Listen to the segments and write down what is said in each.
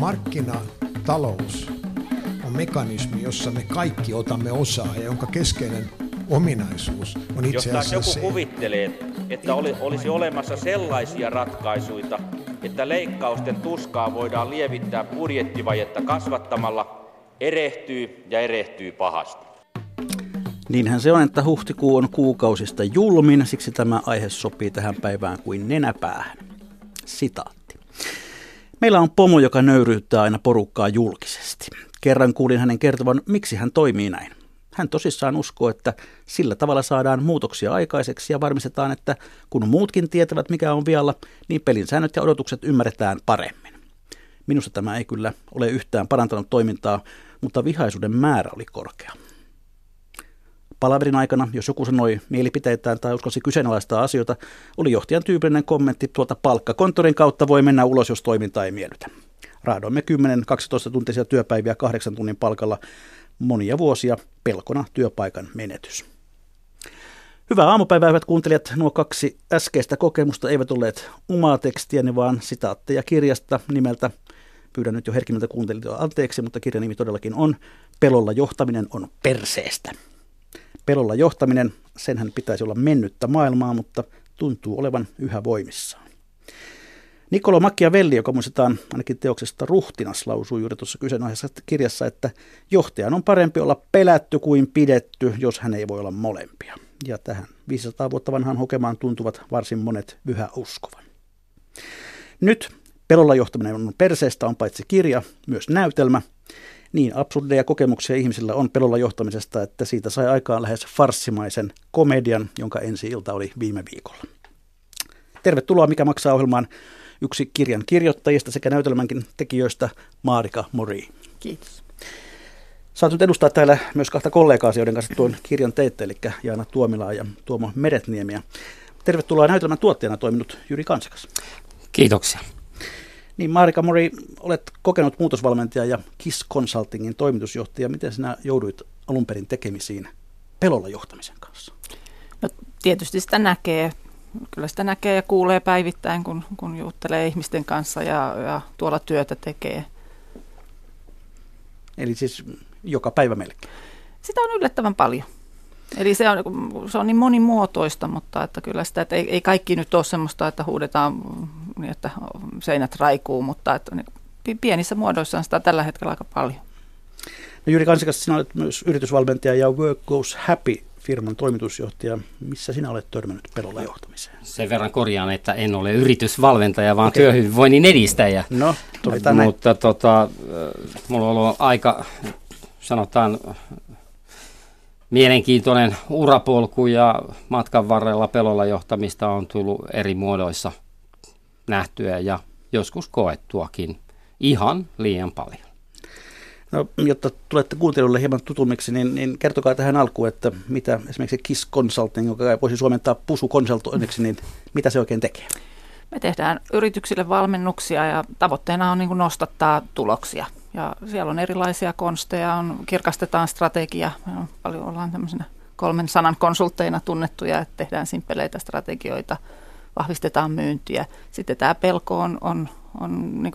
Markkinatalous on mekanismi, jossa me kaikki otamme osaa ja jonka keskeinen ominaisuus on itse Jos asiassa joku se, kuvittelee, että oli, olisi olemassa sellaisia ratkaisuja, että leikkausten tuskaa voidaan lievittää budjettivajetta kasvattamalla, erehtyy ja erehtyy pahasti. Niinhän se on, että huhtikuu on kuukausista julmin, siksi tämä aihe sopii tähän päivään kuin nenäpäähän. Sitaatti. Meillä on pomo, joka nöyryyttää aina porukkaa julkisesti. Kerran kuulin hänen kertovan, miksi hän toimii näin. Hän tosissaan uskoo, että sillä tavalla saadaan muutoksia aikaiseksi ja varmistetaan, että kun muutkin tietävät mikä on vialla, niin pelin säännöt ja odotukset ymmärretään paremmin. Minusta tämä ei kyllä ole yhtään parantanut toimintaa, mutta vihaisuuden määrä oli korkea. Palaverin aikana, jos joku sanoi mielipiteitään tai uskalsi kyseenalaistaa asioita, oli johtajan tyypillinen kommentti tuolta palkkakonttorin kautta voi mennä ulos, jos toiminta ei miellytä. Raadoimme 10-12 tuntisia työpäiviä kahdeksan tunnin palkalla monia vuosia pelkona työpaikan menetys. Hyvää aamupäivää, hyvät kuuntelijat. Nuo kaksi äskeistä kokemusta eivät olleet omaa tekstiäni, vaan sitaatteja kirjasta nimeltä, pyydän nyt jo herkimmiltä kuuntelijoilta anteeksi, mutta kirjan nimi todellakin on Pelolla johtaminen on perseestä. Pelolla johtaminen, senhän pitäisi olla mennyttä maailmaa, mutta tuntuu olevan yhä voimissaan. Niccolo Machiavelli, joka muistetaan ainakin teoksesta Ruhtinas, lausuu juuri tuossa kyseenohjeessa kirjassa, että johtajan on parempi olla pelätty kuin pidetty, jos hän ei voi olla molempia. Ja tähän 500 vuotta vanhaan hokemaan tuntuvat varsin monet yhä uskovan. Nyt Pelolla johtaminen on perseestä on paitsi kirja, myös näytelmä. Niin absurdeja kokemuksia ihmisillä on pelolla johtamisesta, että siitä sai aikaan lähes farssimaisen komedian, jonka ensi ilta oli viime viikolla. Tervetuloa Mikä maksaa ohjelmaan yksi kirjan kirjoittajista sekä näytelmänkin tekijöistä Maarika Mori. Kiitos. Saat nyt edustaa täällä myös kahta kollegaa, joiden kanssa tuon kirjan teitte, eli Jaana Tuomilaa ja Tuomo Meretniemiä. Tervetuloa näytelmän tuottajana toiminut Jyri Kansakas. Kiitoksia. Niin Marika Mori, olet kokenut muutosvalmentaja ja KISS Consultingin toimitusjohtaja. Miten sinä jouduit alun perin tekemisiin pelolla johtamisen kanssa? No, tietysti sitä näkee. Kyllä sitä näkee ja kuulee päivittäin, kun, kun juttelee ihmisten kanssa ja, ja tuolla työtä tekee. Eli siis joka päivä melkein. Sitä on yllättävän paljon. Eli se on, se on niin monimuotoista, mutta että kyllä sitä, että ei, ei kaikki nyt ole semmoista, että huudetaan niin, että seinät raikuu, mutta että niin, pienissä muodoissa on sitä tällä hetkellä aika paljon. No Jyri Kansikas, sinä olet myös yritysvalmentaja ja Work Goes Happy firman toimitusjohtaja. Missä sinä olet törmännyt pelolla johtamiseen? Sen verran korjaan, että en ole yritysvalmentaja, vaan okay. työhyvinvoinnin edistäjä. No, näin. Mutta tota, mulla on ollut aika, sanotaan, mielenkiintoinen urapolku ja matkan varrella pelolla johtamista on tullut eri muodoissa nähtyä ja joskus koettuakin ihan liian paljon. No, jotta tulette kuuntelijoille hieman tutummiksi, niin, niin kertokaa tähän alkuun, että mitä esimerkiksi KISS Consulting, joka voisi suomentaa pusu konsultoinniksi, niin mitä se oikein tekee? Me tehdään yrityksille valmennuksia ja tavoitteena on niin nostattaa tuloksia. Ja siellä on erilaisia konsteja, on, kirkastetaan strategia, on paljon ollaan tämmöisenä kolmen sanan konsultteina tunnettuja, että tehdään simppeleitä strategioita, vahvistetaan myyntiä. Sitten tämä pelko on, on, on niin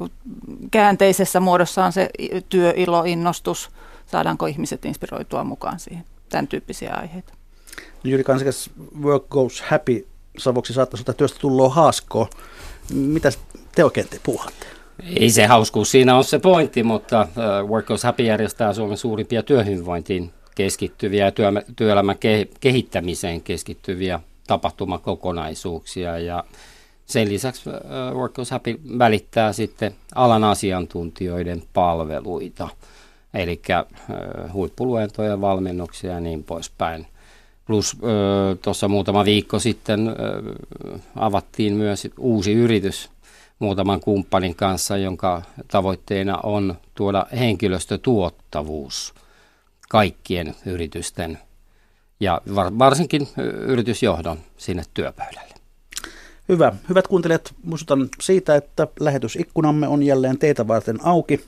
käänteisessä muodossaan se työilo, innostus, saadaanko ihmiset inspiroitua mukaan siihen, tämän tyyppisiä aiheita. No Jyri Kansikas, Work Goes Happy savoksi saattaisi ottaa työstä tulloa haaskoa. Mitä te oikein te puuhatte? Ei se hauskuus siinä on se pointti, mutta Work Goes Happy järjestää Suomen suurimpia työhyvinvointiin keskittyviä ja työelämän kehittämiseen keskittyviä tapahtumakokonaisuuksia ja sen lisäksi Work Goes Happy välittää sitten alan asiantuntijoiden palveluita, eli huippuluentoja, valmennuksia ja niin poispäin. Plus tuossa muutama viikko sitten avattiin myös uusi yritys muutaman kumppanin kanssa, jonka tavoitteena on tuoda henkilöstötuottavuus kaikkien yritysten ja varsinkin yritysjohdon sinne työpöydälle. Hyvä. Hyvät kuuntelijat, muistutan siitä, että lähetysikkunamme on jälleen teitä varten auki.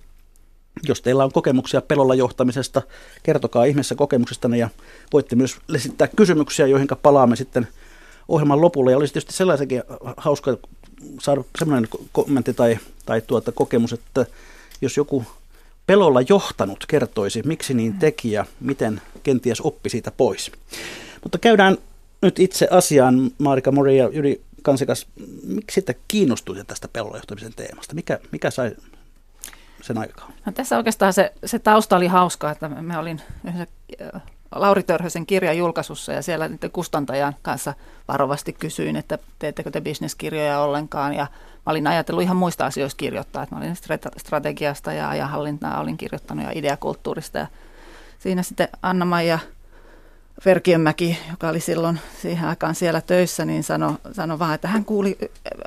Jos teillä on kokemuksia pelolla johtamisesta, kertokaa ihmeessä kokemuksestanne ja voitte myös esittää kysymyksiä, joihin palaamme sitten ohjelman lopulla. Ja olisi tietysti sellaisenkin hauska saada sellainen kommentti tai, tai tuota kokemus, että jos joku pelolla johtanut kertoisi, miksi niin teki ja miten kenties oppi siitä pois. Mutta käydään nyt itse asiaan, Marika Mori ja Jyri Kansikas, miksi te kiinnostuitte tästä pelolla johtamisen teemasta? Mikä, mikä sai sen aikaan? No, tässä oikeastaan se, se tausta oli hauskaa, että me olin yhdessä äh, Lauri Törhösen kirjan julkaisussa ja siellä niiden kustantajan kanssa varovasti kysyin, että teettekö te bisneskirjoja ollenkaan. Ja mä olin ajatellut ihan muista asioista kirjoittaa, että mä olin strategiasta ja ajanhallintaa olin kirjoittanut ja ideakulttuurista. Ja siinä sitten Anna-Maija Verkiönmäki, joka oli silloin siihen aikaan siellä töissä, niin sanoi sano vaan, että hän kuuli,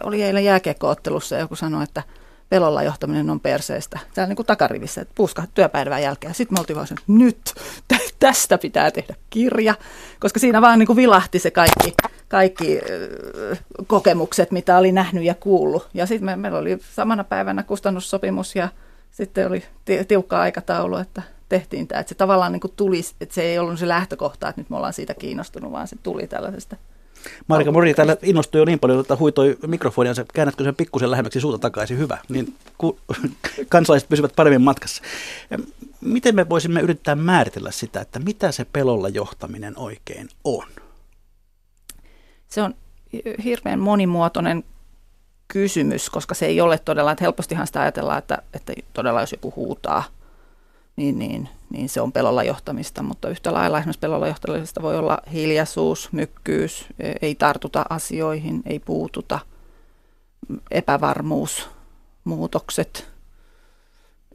oli eilen jääkiekkoottelussa ja joku sanoi, että pelolla johtaminen on perseestä. Täällä niin kuin takarivissä, että puuska työpäivän jälkeen. Sitten me oltiin vaan että nyt tästä pitää tehdä kirja, koska siinä vaan niin kuin vilahti se kaikki, kaikki kokemukset, mitä oli nähnyt ja kuullut. Ja sitten me, meillä oli samana päivänä kustannussopimus ja sitten oli tiukka aikataulu, että tehtiin tämä. Että se tavallaan niin kuin tuli, että se ei ollut se lähtökohta, että nyt me ollaan siitä kiinnostunut, vaan se tuli tällaisesta Marika Mori täällä innostui jo niin paljon, että huitoi mikrofonia, se käännätkö sen pikkusen lähemmäksi suuta takaisin, hyvä, niin ku, kansalaiset pysyvät paremmin matkassa. Miten me voisimme yrittää määritellä sitä, että mitä se pelolla johtaminen oikein on? Se on hirveän monimuotoinen kysymys, koska se ei ole todella, että helpostihan sitä ajatellaan, että, että todella jos joku huutaa – niin, niin, niin se on pelolla johtamista, mutta yhtä lailla esimerkiksi pelolla johtamisesta voi olla hiljaisuus, mykkyys, e, ei tartuta asioihin, ei puututa, epävarmuus, muutokset,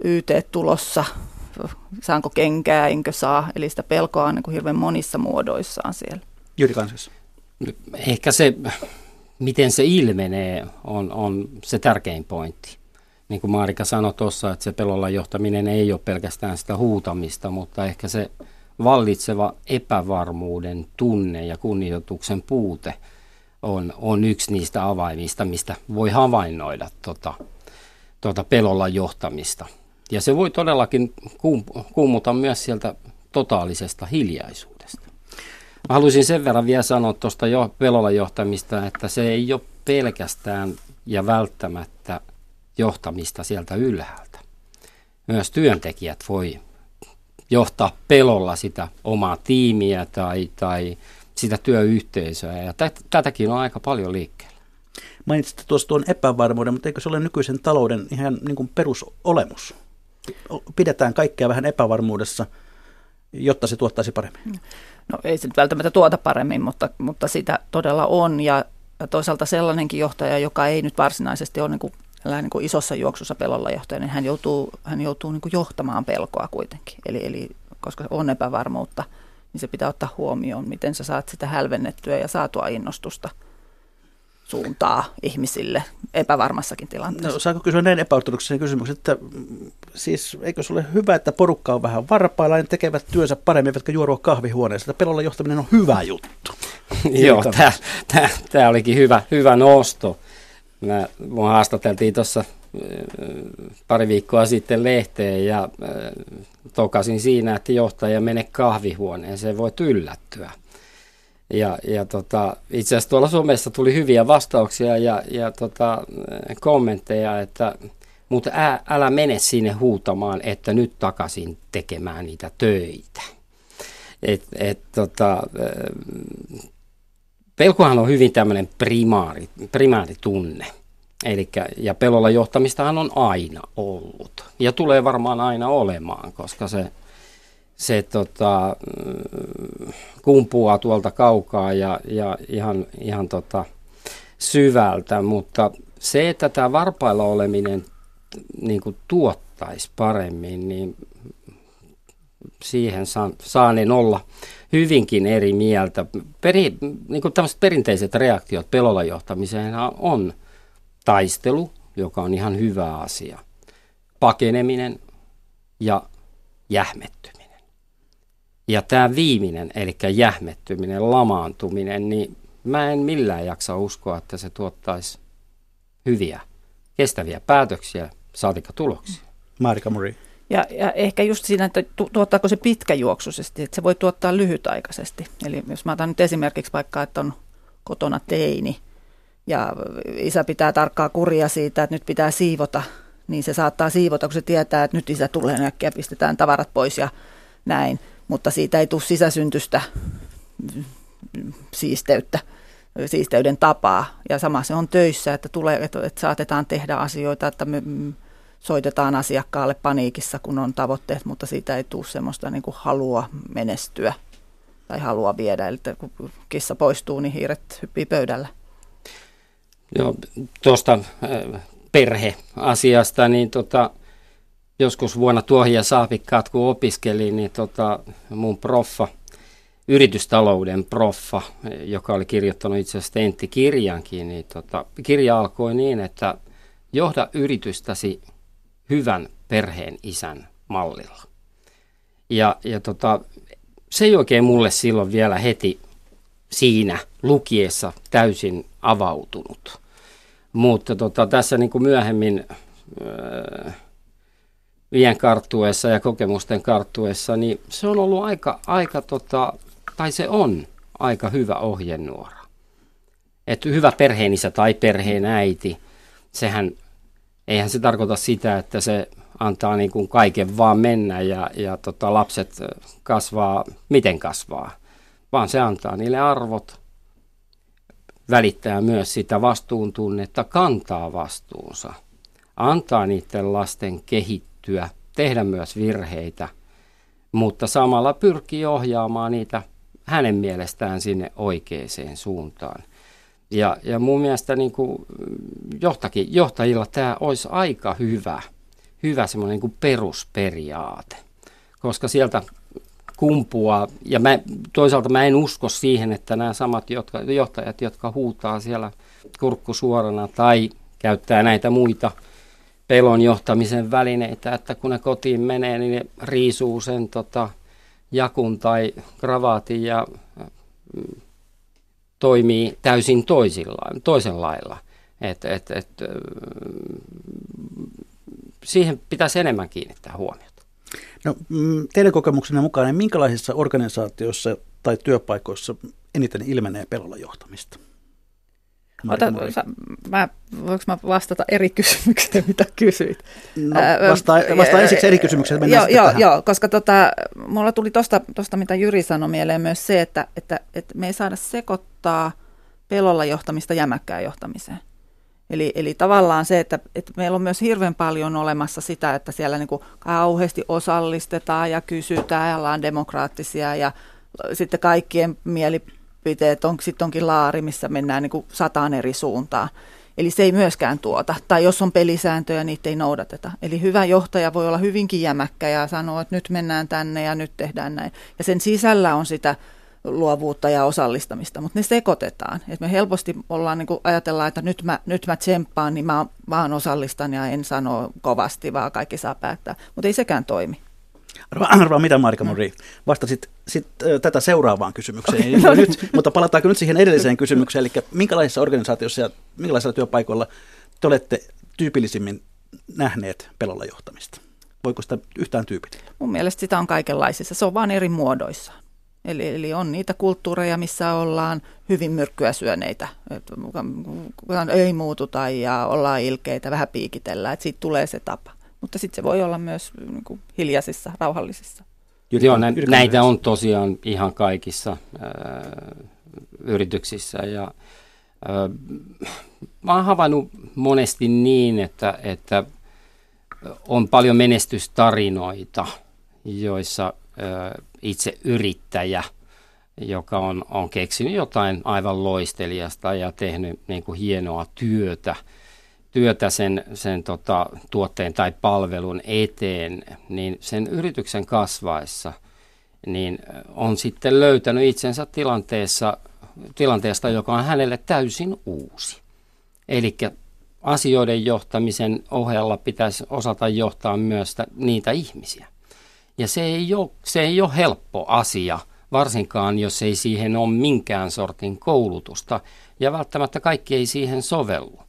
YT tulossa, saanko kenkää, enkö saa, eli sitä pelkoa on niin kuin hirveän monissa muodoissaan siellä. Jyri Kansis. Ehkä se, miten se ilmenee, on, on se tärkein pointti niin kuin Maarika sanoi tuossa, että se pelolla johtaminen ei ole pelkästään sitä huutamista, mutta ehkä se vallitseva epävarmuuden tunne ja kunnioituksen puute on, on yksi niistä avaimista, mistä voi havainnoida tota, tota pelolla johtamista. Ja se voi todellakin kuumuta myös sieltä totaalisesta hiljaisuudesta. Mä haluaisin sen verran vielä sanoa tuosta jo pelolla johtamista, että se ei ole pelkästään ja välttämättä – johtamista sieltä ylhäältä. Myös työntekijät voi johtaa pelolla sitä omaa tiimiä tai, tai sitä työyhteisöä, ja tät, tätäkin on aika paljon liikkeellä. Mainitsitte tuossa tuon epävarmuuden, mutta eikö se ole nykyisen talouden ihan niin kuin perusolemus? Pidetään kaikkea vähän epävarmuudessa, jotta se tuottaisi paremmin. No ei se nyt välttämättä tuota paremmin, mutta, mutta sitä todella on. Ja toisaalta sellainenkin johtaja, joka ei nyt varsinaisesti ole niin kuin niin kuin isossa juoksussa pelolla johtaja, niin hän joutuu, hän joutuu niin kuin johtamaan pelkoa kuitenkin. Eli, eli koska on epävarmuutta, niin se pitää ottaa huomioon, miten sä saat sitä hälvennettyä ja saatua innostusta suuntaa ihmisille epävarmassakin tilanteessa. No, saanko kysyä näin epäortodoksisen kysymyksen, että mm, siis eikö se ole hyvä, että porukka on vähän varpailla ja ne tekevät työnsä paremmin, eivätkä juorua kahvihuoneessa. Että pelolla johtaminen on hyvä juttu. Joo, tämä olikin hyvä, hyvä nosto. Mä, mua haastateltiin tuossa pari viikkoa sitten lehteen ja tokasin siinä, että johtaja mene kahvihuoneeseen, voi yllättyä. Ja, ja tota, itse asiassa tuolla somessa tuli hyviä vastauksia ja, ja tota, kommentteja, että mutta ä, älä mene sinne huutamaan, että nyt takaisin tekemään niitä töitä. Et, et, tota, pelkohan on hyvin tämmöinen primaari, primaaritunne. Elikkä, ja pelolla johtamistahan on aina ollut. Ja tulee varmaan aina olemaan, koska se, se tota, mm, kumpuaa tuolta kaukaa ja, ja ihan, ihan tota, syvältä. Mutta se, että tämä varpailla oleminen niin kuin tuottaisi paremmin, niin siihen saan, saanen olla hyvinkin eri mieltä. Peri, niin kuin tämmöiset perinteiset reaktiot pelolla johtamiseen on taistelu, joka on ihan hyvä asia, pakeneminen ja jähmettyminen. Ja tämä viimeinen, eli jähmettyminen, lamaantuminen, niin mä en millään jaksa uskoa, että se tuottaisi hyviä, kestäviä päätöksiä, saatika tuloksia. Marika Muri. Ja, ja ehkä just siinä, että tu- tuottaako se pitkäjuoksuisesti, että se voi tuottaa lyhytaikaisesti. Eli jos mä otan nyt esimerkiksi vaikka, että on kotona teini ja isä pitää tarkkaa kuria siitä, että nyt pitää siivota niin se saattaa siivota, kun se tietää, että nyt isä tulee äkkiä, pistetään tavarat pois ja näin. Mutta siitä ei tule sisäsyntystä siisteyttä, siisteyden tapaa. Ja sama se on töissä, että, tulee, että, että saatetaan tehdä asioita, että me soitetaan asiakkaalle paniikissa, kun on tavoitteet, mutta siitä ei tule semmoista niin kuin halua menestyä tai halua viedä. Eli kun kissa poistuu, niin hiiret hyppii pöydällä. Joo, tuosta äh, perheasiasta, niin tota, joskus vuonna Tuohi ja Saapikkaat, kun opiskelin, niin tota, mun proffa, yritystalouden proffa, joka oli kirjoittanut itse asiassa Tentti-kirjankin, niin tota, kirja alkoi niin, että johda yritystäsi hyvän perheen isän mallilla. Ja, ja tota, se ei oikein mulle silloin vielä heti siinä lukiessa täysin avautunut. Mutta tota, tässä niin kuin myöhemmin öö, vien karttuessa ja kokemusten karttuessa, niin se on ollut aika, aika tota, tai se on aika hyvä ohjenuora. Että hyvä perheenisä tai perheen äiti, sehän, eihän se tarkoita sitä, että se antaa niin kuin kaiken vaan mennä ja, ja tota, lapset kasvaa, miten kasvaa, vaan se antaa niille arvot, välittää myös sitä vastuuntunnetta, kantaa vastuunsa, antaa niiden lasten kehittyä, tehdä myös virheitä, mutta samalla pyrkii ohjaamaan niitä hänen mielestään sinne oikeaan suuntaan. Ja, ja mun mielestä niin kuin johtakin, johtajilla tämä olisi aika hyvä, hyvä semmoinen niin perusperiaate, koska sieltä kumpuaa, ja mä, toisaalta mä en usko siihen, että nämä samat jotka, johtajat, jotka huutaa siellä kurkku suorana tai käyttää näitä muita pelon johtamisen välineitä, että kun ne kotiin menee, niin ne riisuu sen tota, jakun tai kravaatin ja mm, toimii täysin toisilla, toisenlailla. Et, et, et, siihen pitäisi enemmän kiinnittää huomiota. No, mm, teidän kokemuksenne mukaan, niin minkälaisissa organisaatioissa tai työpaikoissa eniten ilmenee pelolla johtamista? Ota, sä, mä, voinko mä vastata eri kysymykseen, mitä kysyit? No, vastaa, vastaa ensiksi eri kysymykseen, joo, joo, joo, koska tota, mulla tuli tuosta, tosta, mitä Jyri sanoi mieleen myös se, että, että, että me ei saada sekoittaa pelolla johtamista jämäkkään johtamiseen. Eli, eli tavallaan se, että, että meillä on myös hirveän paljon olemassa sitä, että siellä niin kuin kauheasti osallistetaan ja kysytään ja ollaan demokraattisia ja sitten kaikkien mielipiteet on, sitten onkin laari, missä mennään niin kuin sataan eri suuntaan. Eli se ei myöskään tuota. Tai jos on pelisääntöjä, niitä ei noudateta. Eli hyvä johtaja voi olla hyvinkin jämäkkä ja sanoa, että nyt mennään tänne ja nyt tehdään näin. Ja sen sisällä on sitä luovuutta ja osallistamista, mutta ne sekoitetaan. Et me helposti ollaan niin ajatellaan, että nyt mä, nyt mä tsemppaan, niin mä vaan osallistan ja en sano kovasti, vaan kaikki saa päättää. Mutta ei sekään toimi. Arvaa, arvaa mitä Marika Mori, vastasit sit, äh, tätä seuraavaan kysymykseen. Okay, no nyt, niin. mutta palataanko nyt siihen edelliseen kysymykseen, eli minkälaisissa organisaatioissa ja minkälaisilla työpaikoilla te olette tyypillisimmin nähneet pelolla johtamista? Voiko sitä yhtään tyypitellä? Mun mielestä sitä on kaikenlaisissa, se on vain eri muodoissa. Eli, eli on niitä kulttuureja, missä ollaan hyvin myrkkyä syöneitä, että ei muututa ja ollaan ilkeitä, vähän piikitellään, että siitä tulee se tapa. Mutta sitten se voi olla myös niin kuin hiljaisissa, rauhallisissa. Joo, nä, näitä on tosiaan ihan kaikissa ää, yrityksissä ja ää, mä oon havainnut monesti niin, että, että on paljon menestystarinoita, joissa itse yrittäjä, joka on, on keksinyt jotain aivan loisteliasta ja tehnyt niin kuin hienoa työtä, työtä sen, sen tota, tuotteen tai palvelun eteen, niin sen yrityksen kasvaessa niin on sitten löytänyt itsensä tilanteessa, tilanteesta, joka on hänelle täysin uusi. Eli asioiden johtamisen ohella pitäisi osata johtaa myös niitä ihmisiä. Ja se ei ole, se ei ole helppo asia, varsinkaan jos ei siihen ole minkään sortin koulutusta. Ja välttämättä kaikki ei siihen sovellu.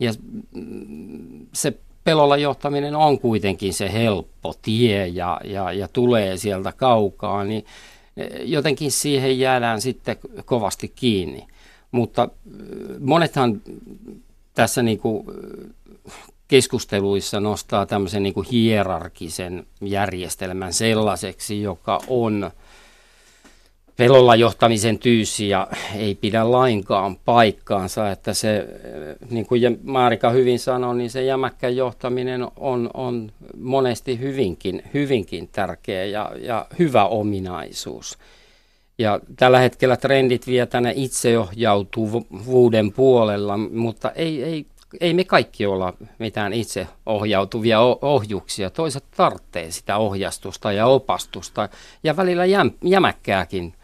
Ja mm, se pelolla johtaminen on kuitenkin se helppo tie ja, ja, ja tulee sieltä kaukaa, niin eh, jotenkin siihen jäädään sitten kovasti kiinni. Mutta eh, monethan tässä niin kuin keskusteluissa nostaa tämmöisen niin kuin hierarkisen järjestelmän sellaiseksi, joka on pelolla johtamisen tyysi ja ei pidä lainkaan paikkaansa, että se, niin kuin Marika hyvin sanoi, niin se jämäkkä johtaminen on, on monesti hyvinkin, hyvinkin tärkeä ja, ja hyvä ominaisuus. Ja tällä hetkellä trendit vie tänne itseohjautuvuuden puolella, mutta ei, ei, ei me kaikki olla mitään itseohjautuvia ohjuksia. Toiset tarvitsee sitä ohjastusta ja opastusta ja välillä jäm, jämäkkääkin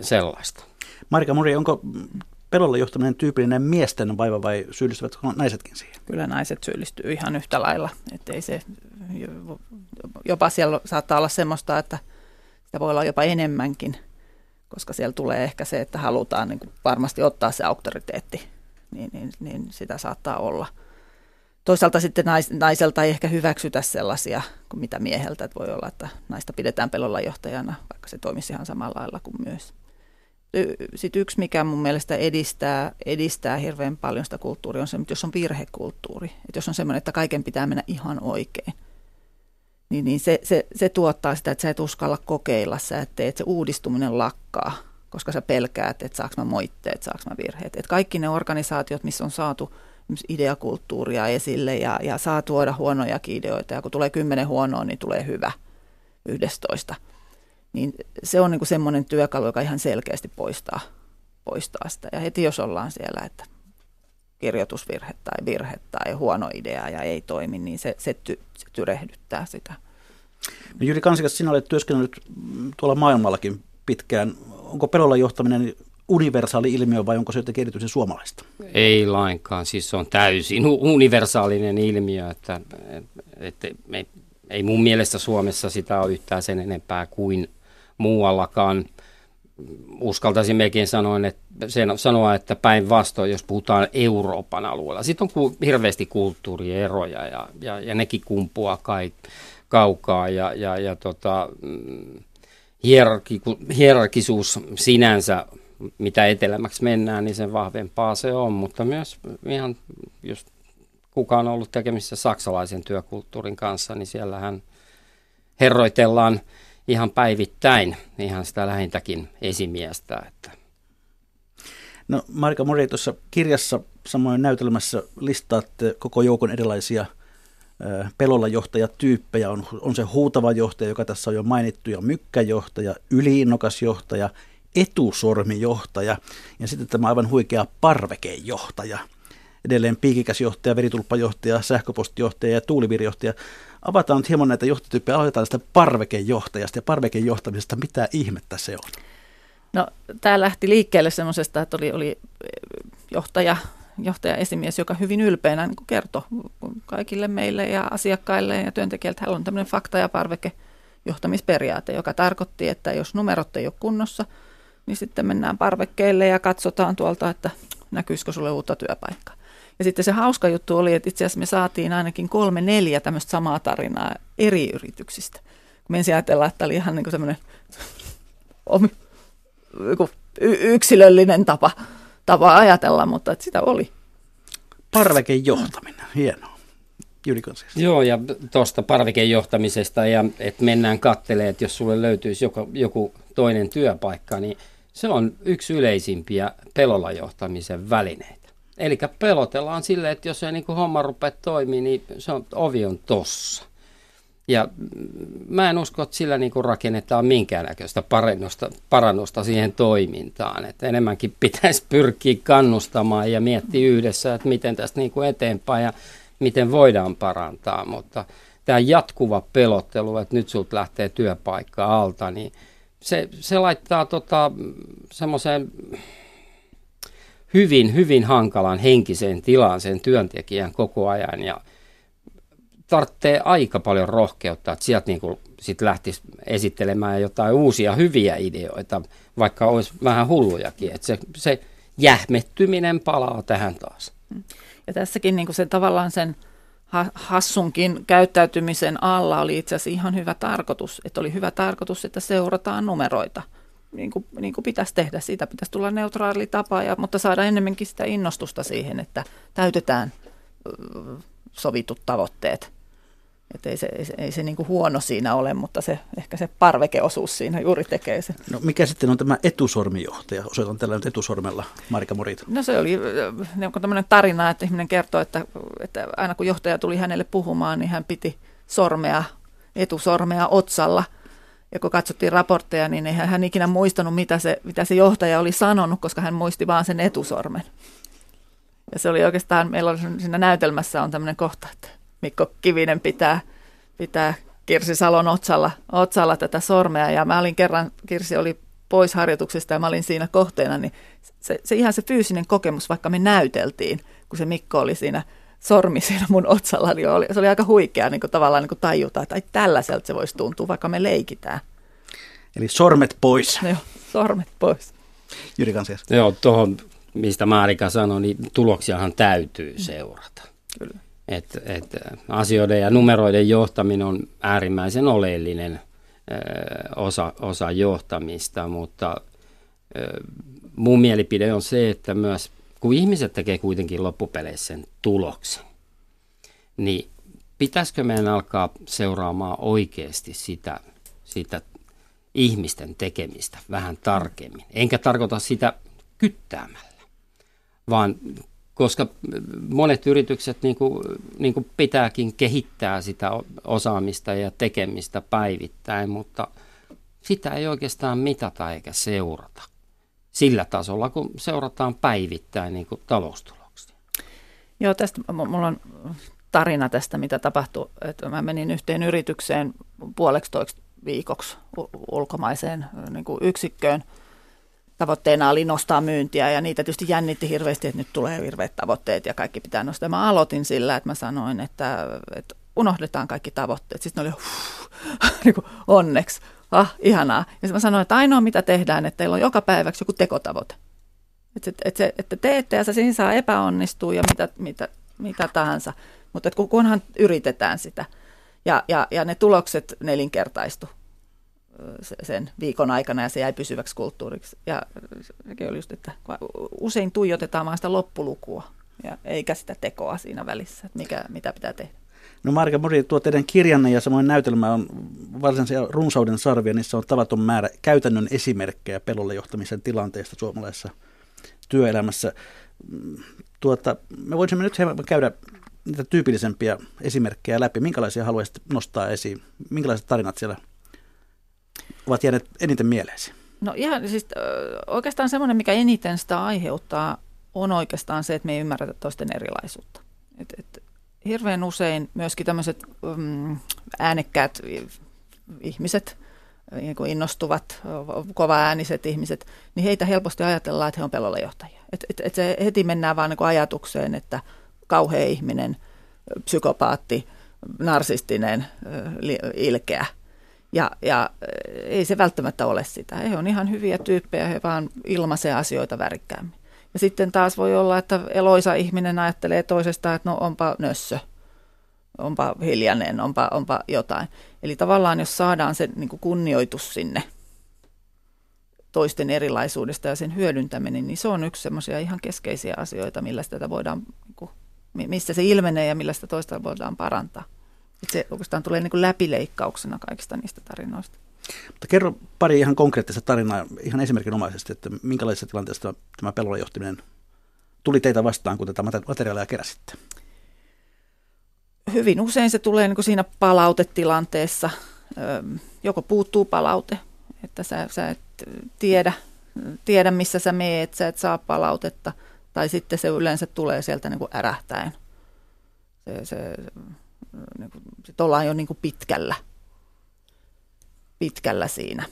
sellaista. Marika Muri, onko pelolla johtaminen tyypillinen miesten vaiva vai syyllistyvät naisetkin siihen? Kyllä naiset syyllistyy ihan yhtä lailla. Että ei se, jopa siellä saattaa olla semmoista, että sitä voi olla jopa enemmänkin, koska siellä tulee ehkä se, että halutaan niin varmasti ottaa se auktoriteetti, niin, niin, niin sitä saattaa olla. Toisaalta sitten nais, naiselta ei ehkä hyväksytä sellaisia kuin mitä mieheltä, että voi olla, että naista pidetään pelolla johtajana, vaikka se toimisi ihan samalla lailla kuin myös. Sitten yksi, mikä mun mielestä edistää, edistää hirveän paljon sitä kulttuuria, on se, että jos on virhekulttuuri, että jos on semmoinen, että kaiken pitää mennä ihan oikein, niin, niin se, se, se tuottaa sitä, että sä et uskalla kokeilla, sä et tee, että se uudistuminen lakkaa, koska sä pelkäät, että saaks mä moitteet, saaks mä virheet. Että kaikki ne organisaatiot, missä on saatu ideakulttuuria esille ja, ja saa tuoda huonojakin ideoita, ja kun tulee kymmenen huonoa, niin tulee hyvä yhdestoista. Niin se on niin kuin semmoinen työkalu, joka ihan selkeästi poistaa, poistaa sitä. Ja heti jos ollaan siellä, että kirjoitusvirhe tai virhe tai huono idea ja ei toimi, niin se, se, ty, se tyrehdyttää sitä. No Jyri Kansikas, sinä olet työskennellyt tuolla maailmallakin pitkään. Onko pelolla johtaminen universaali ilmiö vai onko se jotenkin erityisen suomalaista? Ei lainkaan, siis se on täysin universaalinen ilmiö, että, että ei, ei mun mielestä Suomessa sitä ole yhtään sen enempää kuin muuallakaan uskaltaisin mekin sanoa, että, sen, sanoa, että päinvastoin, jos puhutaan Euroopan alueella. Sitten on hirveästi kulttuurieroja ja, ja, ja nekin kumpuaa kai kaukaa ja, ja, ja tota, mm, hierarki, hierarkisuus sinänsä, mitä etelämäksi mennään, niin sen vahvempaa se on, mutta myös ihan jos kuka on ollut tekemisissä saksalaisen työkulttuurin kanssa, niin siellähän herroitellaan – ihan päivittäin ihan sitä lähintäkin esimiestä. Että. No Marika Mori, tuossa kirjassa samoin näytelmässä listaatte koko joukon erilaisia pelolla johtajatyyppejä. On, on se huutava johtaja, joka tässä on jo mainittu, ja mykkäjohtaja, yliinnokas johtaja, etusormijohtaja ja sitten tämä aivan huikea parvekejohtaja. Edelleen piikikäs johtaja, veritulppajohtaja, sähköpostijohtaja ja tuulivirjohtaja avataan nyt hieman näitä johtotyyppejä, aloitetaan tästä parvekejohtajasta ja parvekejohtamisesta. Mitä ihmettä se on? No, tämä lähti liikkeelle semmoisesta, että oli, oli eh, johtaja, johtaja esimies, joka hyvin ylpeänä niin kertoi kaikille meille ja asiakkaille ja työntekijöille, että on tämmöinen fakta- ja parveke johtamisperiaate, joka tarkoitti, että jos numerot ei ole kunnossa, niin sitten mennään parvekkeelle ja katsotaan tuolta, että näkyisikö sulle uutta työpaikkaa. Ja sitten se hauska juttu oli, että itse asiassa me saatiin ainakin kolme, neljä tämmöistä samaa tarinaa eri yrityksistä. Me ensin ajatellaan, että tämä oli ihan niin kuin semmoinen yksilöllinen tapa, tapa ajatella, mutta että sitä oli. Parvekejohtaminen, hienoa. Joo, ja tuosta parvikejohtamisesta, ja että mennään katselemaan, että jos sulle löytyisi joku, joku toinen työpaikka, niin se on yksi yleisimpiä pelolla johtamisen välineitä. Eli pelotellaan silleen, että jos ei niin homma rupea toimii, niin se on, ovi on tossa. Ja mä en usko, että sillä niin rakennetaan minkäännäköistä parannusta, parannusta siihen toimintaan. Että enemmänkin pitäisi pyrkiä kannustamaan ja miettiä yhdessä, että miten tästä niin eteenpäin ja miten voidaan parantaa. Mutta tämä jatkuva pelottelu, että nyt sulta lähtee työpaikka alta, niin se, se laittaa tota, semmoiseen hyvin, hyvin hankalan henkiseen tilaan sen työntekijän koko ajan ja tarvitsee aika paljon rohkeutta, että sieltä niin kuin sit lähtisi esittelemään jotain uusia hyviä ideoita, vaikka olisi vähän hullujakin. Että se, se jähmettyminen palaa tähän taas. Ja tässäkin niin kuin se, tavallaan sen hassunkin käyttäytymisen alla oli itse asiassa ihan hyvä tarkoitus. Että oli hyvä tarkoitus, että seurataan numeroita – niin kuin, niin kuin pitäisi tehdä. Siitä pitäisi tulla neutraali tapa, ja, mutta saada enemmänkin sitä innostusta siihen, että täytetään sovitut tavoitteet. Että ei se, ei se, ei se niin kuin huono siinä ole, mutta se, ehkä se parvekeosuus siinä juuri tekee se. No mikä sitten on tämä etusormijohtaja? Osoitan tällä nyt etusormella, Marika Morita. No se oli niin tämmöinen tarina, että ihminen kertoi, että, että aina kun johtaja tuli hänelle puhumaan, niin hän piti sormea, etusormea otsalla. Ja kun katsottiin raportteja, niin eihän hän ikinä muistanut, mitä se, mitä se johtaja oli sanonut, koska hän muisti vaan sen etusormen. Ja se oli oikeastaan, meillä oli siinä näytelmässä on tämmöinen kohta, että Mikko Kivinen pitää, pitää Kirsi Salon otsalla, otsalla tätä sormea. Ja mä olin kerran, Kirsi oli pois harjoituksesta ja mä olin siinä kohteena, niin se, se ihan se fyysinen kokemus, vaikka me näyteltiin, kun se Mikko oli siinä sormi siinä mun otsalla, niin oli, se oli aika huikea niin kuin tavallaan niin kuin tajuta, että ai tällaiselta se voisi tuntua, vaikka me leikitään. Eli sormet pois. Joo, sormet pois. Jyri Kansias. Joo, tuohon mistä Marika sanoi, niin tuloksiahan täytyy seurata. Kyllä. Et, et asioiden ja numeroiden johtaminen on äärimmäisen oleellinen osa, osa johtamista, mutta mun mielipide on se, että myös kun ihmiset tekee kuitenkin loppupeleissä sen tuloksen, niin pitäisikö meidän alkaa seuraamaan oikeasti sitä, sitä ihmisten tekemistä vähän tarkemmin. Enkä tarkoita sitä kyttäämällä, vaan koska monet yritykset niin kuin, niin kuin pitääkin kehittää sitä osaamista ja tekemistä päivittäin, mutta sitä ei oikeastaan mitata eikä seurata sillä tasolla, kun seurataan päivittäin niin kuin taloustuloksia. Joo, tästä mulla on tarina tästä, mitä tapahtui. Että mä menin yhteen yritykseen puoleksi viikoksi ulkomaiseen niin kuin yksikköön – tavoitteena oli nostaa myyntiä ja niitä tietysti jännitti hirveästi, että nyt tulee hirveät tavoitteet ja kaikki pitää nostaa. Mä aloitin sillä, että mä sanoin, että, että unohdetaan kaikki tavoitteet. Sitten oli niin kuin, onneksi, ah, ihanaa. Ja sitten mä sanoin, että ainoa mitä tehdään, että teillä on joka päiväksi joku tekotavoite. Että, että, että, että teette ja se siinä saa epäonnistua ja mitä, mitä, mitä tahansa. Mutta kunhan yritetään sitä. Ja, ja, ja ne tulokset nelinkertaistu sen viikon aikana ja se jäi pysyväksi kulttuuriksi. Ja sekin oli just, että usein tuijotetaan vain sitä loppulukua ja eikä sitä tekoa siinä välissä, että mikä, mitä pitää tehdä. No Marika Mori, tuo teidän kirjanne ja samoin näytelmä on varsinaisia runsauden sarvia, niissä on tavaton määrä käytännön esimerkkejä pelolle johtamisen tilanteesta suomalaisessa työelämässä. Tuota, me voisimme nyt käydä niitä tyypillisempiä esimerkkejä läpi. Minkälaisia haluaisit nostaa esiin? Minkälaiset tarinat siellä ovat jääneet eniten mieleesi? No ihan siis oikeastaan semmoinen, mikä eniten sitä aiheuttaa, on oikeastaan se, että me ei ymmärretä toisten erilaisuutta. Et, et, hirveän usein myöskin tämmöiset mm, äänekkäät ihmiset, niin kuin innostuvat, kova-ääniset ihmiset, niin heitä helposti ajatellaan, että he on pelolla johtajia. Et, et, et se heti mennään vaan niin ajatukseen, että kauhea ihminen, psykopaatti, narsistinen, ilkeä – ja, ja ei se välttämättä ole sitä. He on ihan hyviä tyyppejä, he vaan ilmaisee asioita värikkäämmin. Ja sitten taas voi olla, että eloisa ihminen ajattelee toisesta, että no onpa nössö, onpa hiljainen, onpa, onpa jotain. Eli tavallaan jos saadaan se niin kuin kunnioitus sinne toisten erilaisuudesta ja sen hyödyntäminen, niin se on yksi semmoisia ihan keskeisiä asioita, millä sitä voidaan, niin kuin, missä se ilmenee ja millä sitä toista voidaan parantaa. Että se oikeastaan tulee niin kuin läpileikkauksena kaikista niistä tarinoista. Mutta kerro pari ihan konkreettista tarinaa ihan esimerkinomaisesti, että minkälaisessa tilanteessa tämä pelolla johtaminen tuli teitä vastaan, kun tätä materiaalia keräsitte? Hyvin usein se tulee niin kuin siinä palautetilanteessa. Joko puuttuu palaute, että sä, sä et tiedä, tiedä, missä sä meet, sä et saa palautetta, tai sitten se yleensä tulee sieltä niin kuin ärähtäen. Se, se niin kuin, sit ollaan jo niin kuin pitkällä, pitkällä siinä.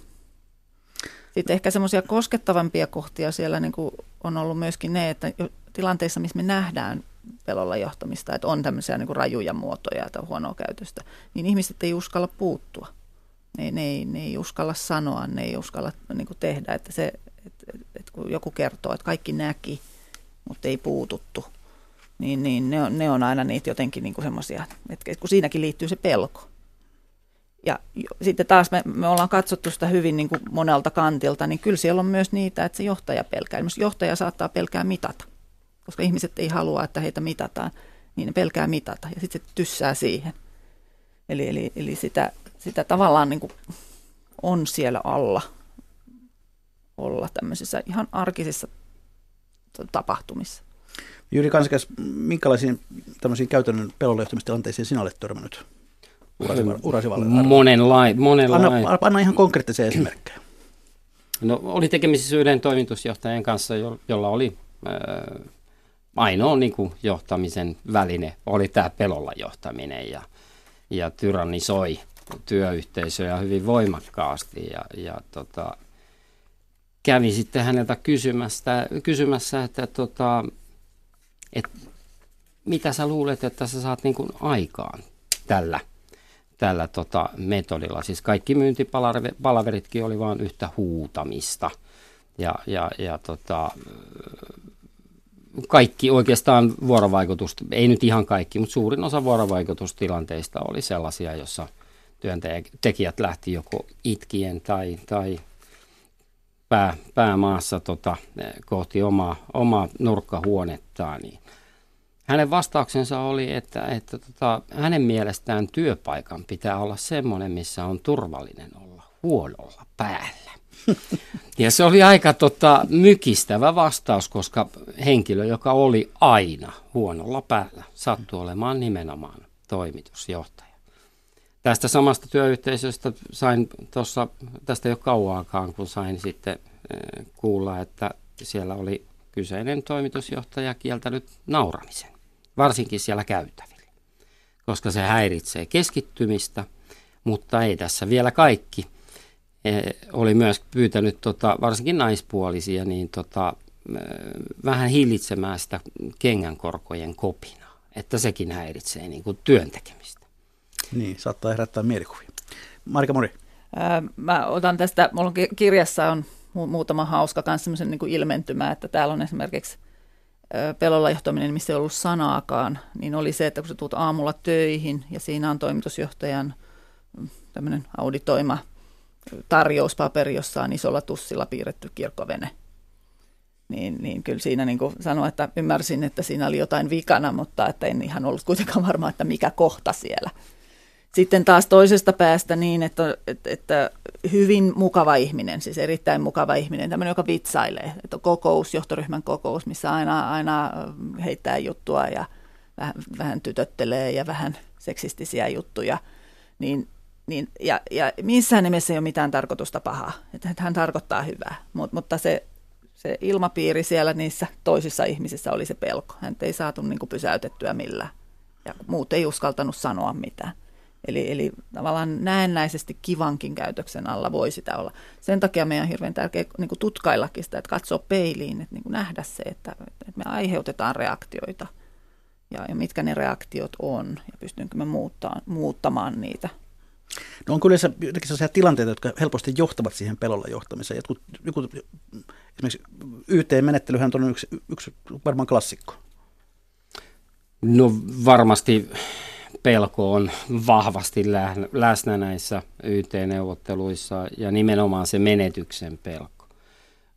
Sitten ehkä semmoisia koskettavampia kohtia siellä niin kuin on ollut myöskin ne, että tilanteissa, missä me nähdään pelolla johtamista, että on tämmöisiä niin kuin rajuja muotoja tai huonoa käytöstä, niin ihmiset ei uskalla puuttua. Ne, ne, ei, ne ei uskalla sanoa, ne ei uskalla niin kuin tehdä. Että se, et, et, et kun joku kertoo, että kaikki näki, mutta ei puututtu, niin, niin ne, on, ne on aina niitä jotenkin niin semmoisia, että kun siinäkin liittyy se pelko. Ja sitten taas me, me ollaan katsottu sitä hyvin niin kuin monelta kantilta, niin kyllä siellä on myös niitä, että se johtaja pelkää. Esimerkiksi johtaja saattaa pelkää mitata, koska ihmiset ei halua, että heitä mitataan. niin ne pelkää mitata ja sitten se tyssää siihen. Eli, eli, eli sitä, sitä tavallaan niin kuin on siellä alla olla tämmöisissä ihan arkisissa tapahtumissa. Jyri Kansakas, minkälaisiin tämmöisiin käytännön pelolehtomistilanteisiin sinä olet törmännyt urasi Monenlain, monenlain. Anna, anna ihan konkreettisia esimerkkejä. No, oli tekemisissä yhden toimitusjohtajan kanssa, jolla oli äh, ainoa niin kuin, johtamisen väline, oli tämä pelolla johtaminen ja, ja tyrannisoi työyhteisöjä hyvin voimakkaasti ja, ja tota, kävi sitten häneltä kysymässä, kysymässä että tota, et, mitä sä luulet, että sä saat niin kuin aikaan tällä, tällä tota metodilla. Siis kaikki myyntipalaveritkin oli vain yhtä huutamista. Ja, ja, ja tota, kaikki oikeastaan vuorovaikutus, ei nyt ihan kaikki, mutta suurin osa vuorovaikutustilanteista oli sellaisia, jossa työntekijät lähti joko itkien tai, tai pää, päämaassa tota, kohti omaa, omaa nurkkahuonettaan. Niin hänen vastauksensa oli, että, että tota, hänen mielestään työpaikan pitää olla semmoinen, missä on turvallinen olla huonolla päällä. Ja se oli aika tota, mykistävä vastaus, koska henkilö, joka oli aina huonolla päällä, sattui olemaan nimenomaan toimitusjohtaja. Tästä samasta työyhteisöstä sain tuossa, tästä jo kauaakaan, kun sain sitten eh, kuulla, että siellä oli kyseinen toimitusjohtaja kieltänyt nauramisen, varsinkin siellä käytävillä, koska se häiritsee keskittymistä, mutta ei tässä vielä kaikki. E, oli myös pyytänyt tota, varsinkin naispuolisia niin tota, eh, vähän hillitsemään sitä kengänkorkojen kopinaa, että sekin häiritsee niin kuin työntekemistä. Niin, saattaa herättää mielikuvia. Marika Mori. mä otan tästä, mulla on kirjassa on muutama hauska kanssa semmoisen niin ilmentymä, että täällä on esimerkiksi pelolla johtaminen, missä ei ollut sanaakaan, niin oli se, että kun sä tulet aamulla töihin ja siinä on toimitusjohtajan mm, tämmöinen auditoima tarjouspaperi, jossa on isolla tussilla piirretty kirkkovene. Niin, niin kyllä siinä niin kuin sanoin, että ymmärsin, että siinä oli jotain vikana, mutta että en ihan ollut kuitenkaan varma, että mikä kohta siellä – sitten taas toisesta päästä niin, että, että, että hyvin mukava ihminen, siis erittäin mukava ihminen, tämmöinen, joka vitsailee. Että on kokous, johtoryhmän kokous, missä aina, aina heittää juttua ja vähän, vähän tytöttelee ja vähän seksistisiä juttuja. Niin, niin, ja, ja missään nimessä ei ole mitään tarkoitusta pahaa, että hän tarkoittaa hyvää, Mut, mutta se, se ilmapiiri siellä niissä toisissa ihmisissä oli se pelko. Hän ei saatu niin kuin pysäytettyä millään ja muut ei uskaltanut sanoa mitään. Eli, eli tavallaan näennäisesti kivankin käytöksen alla voi sitä olla. Sen takia meidän on hirveän tärkeää niin kuin tutkaillakin sitä, että katsoa peiliin, että niin kuin nähdä se, että, että me aiheutetaan reaktioita ja, ja mitkä ne reaktiot on ja pystynkö me muuttaa, muuttamaan niitä. No on kyllä jotenkin sellaisia tilanteita, jotka helposti johtavat siihen pelolla johtamiseen. Jotkut, joku, esimerkiksi YT-menettelyhän on yksi, yksi varmaan klassikko. No varmasti pelko on vahvasti läsnä näissä YT-neuvotteluissa ja nimenomaan se menetyksen pelko.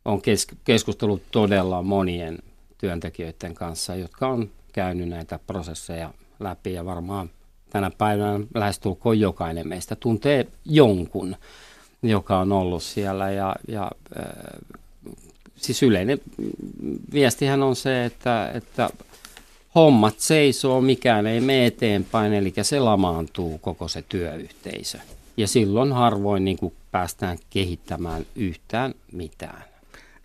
On keskustellut todella monien työntekijöiden kanssa, jotka on käynyt näitä prosesseja läpi ja varmaan tänä päivänä lähestulkoon jokainen meistä tuntee jonkun, joka on ollut siellä ja, ja äh, siis yleinen viestihän on se, että, että hommat seisoo, mikään ei mene eteenpäin, eli se lamaantuu koko se työyhteisö. Ja silloin harvoin niin kuin päästään kehittämään yhtään mitään.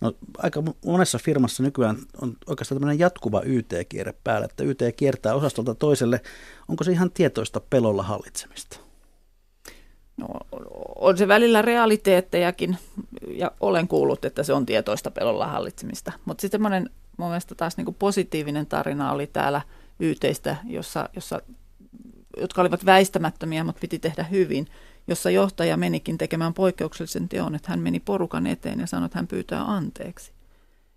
No, aika monessa firmassa nykyään on oikeastaan tämmöinen jatkuva YT-kierre päällä, että YT kiertää osastolta toiselle. Onko se ihan tietoista pelolla hallitsemista? No, on se välillä realiteettejakin, ja olen kuullut, että se on tietoista pelolla hallitsemista. Mutta sitten semmoinen mun mielestä taas niin kuin positiivinen tarina oli täällä yhteistä, jossa, jossa, jotka olivat väistämättömiä, mutta piti tehdä hyvin, jossa johtaja menikin tekemään poikkeuksellisen teon, että hän meni porukan eteen ja sanoi, että hän pyytää anteeksi.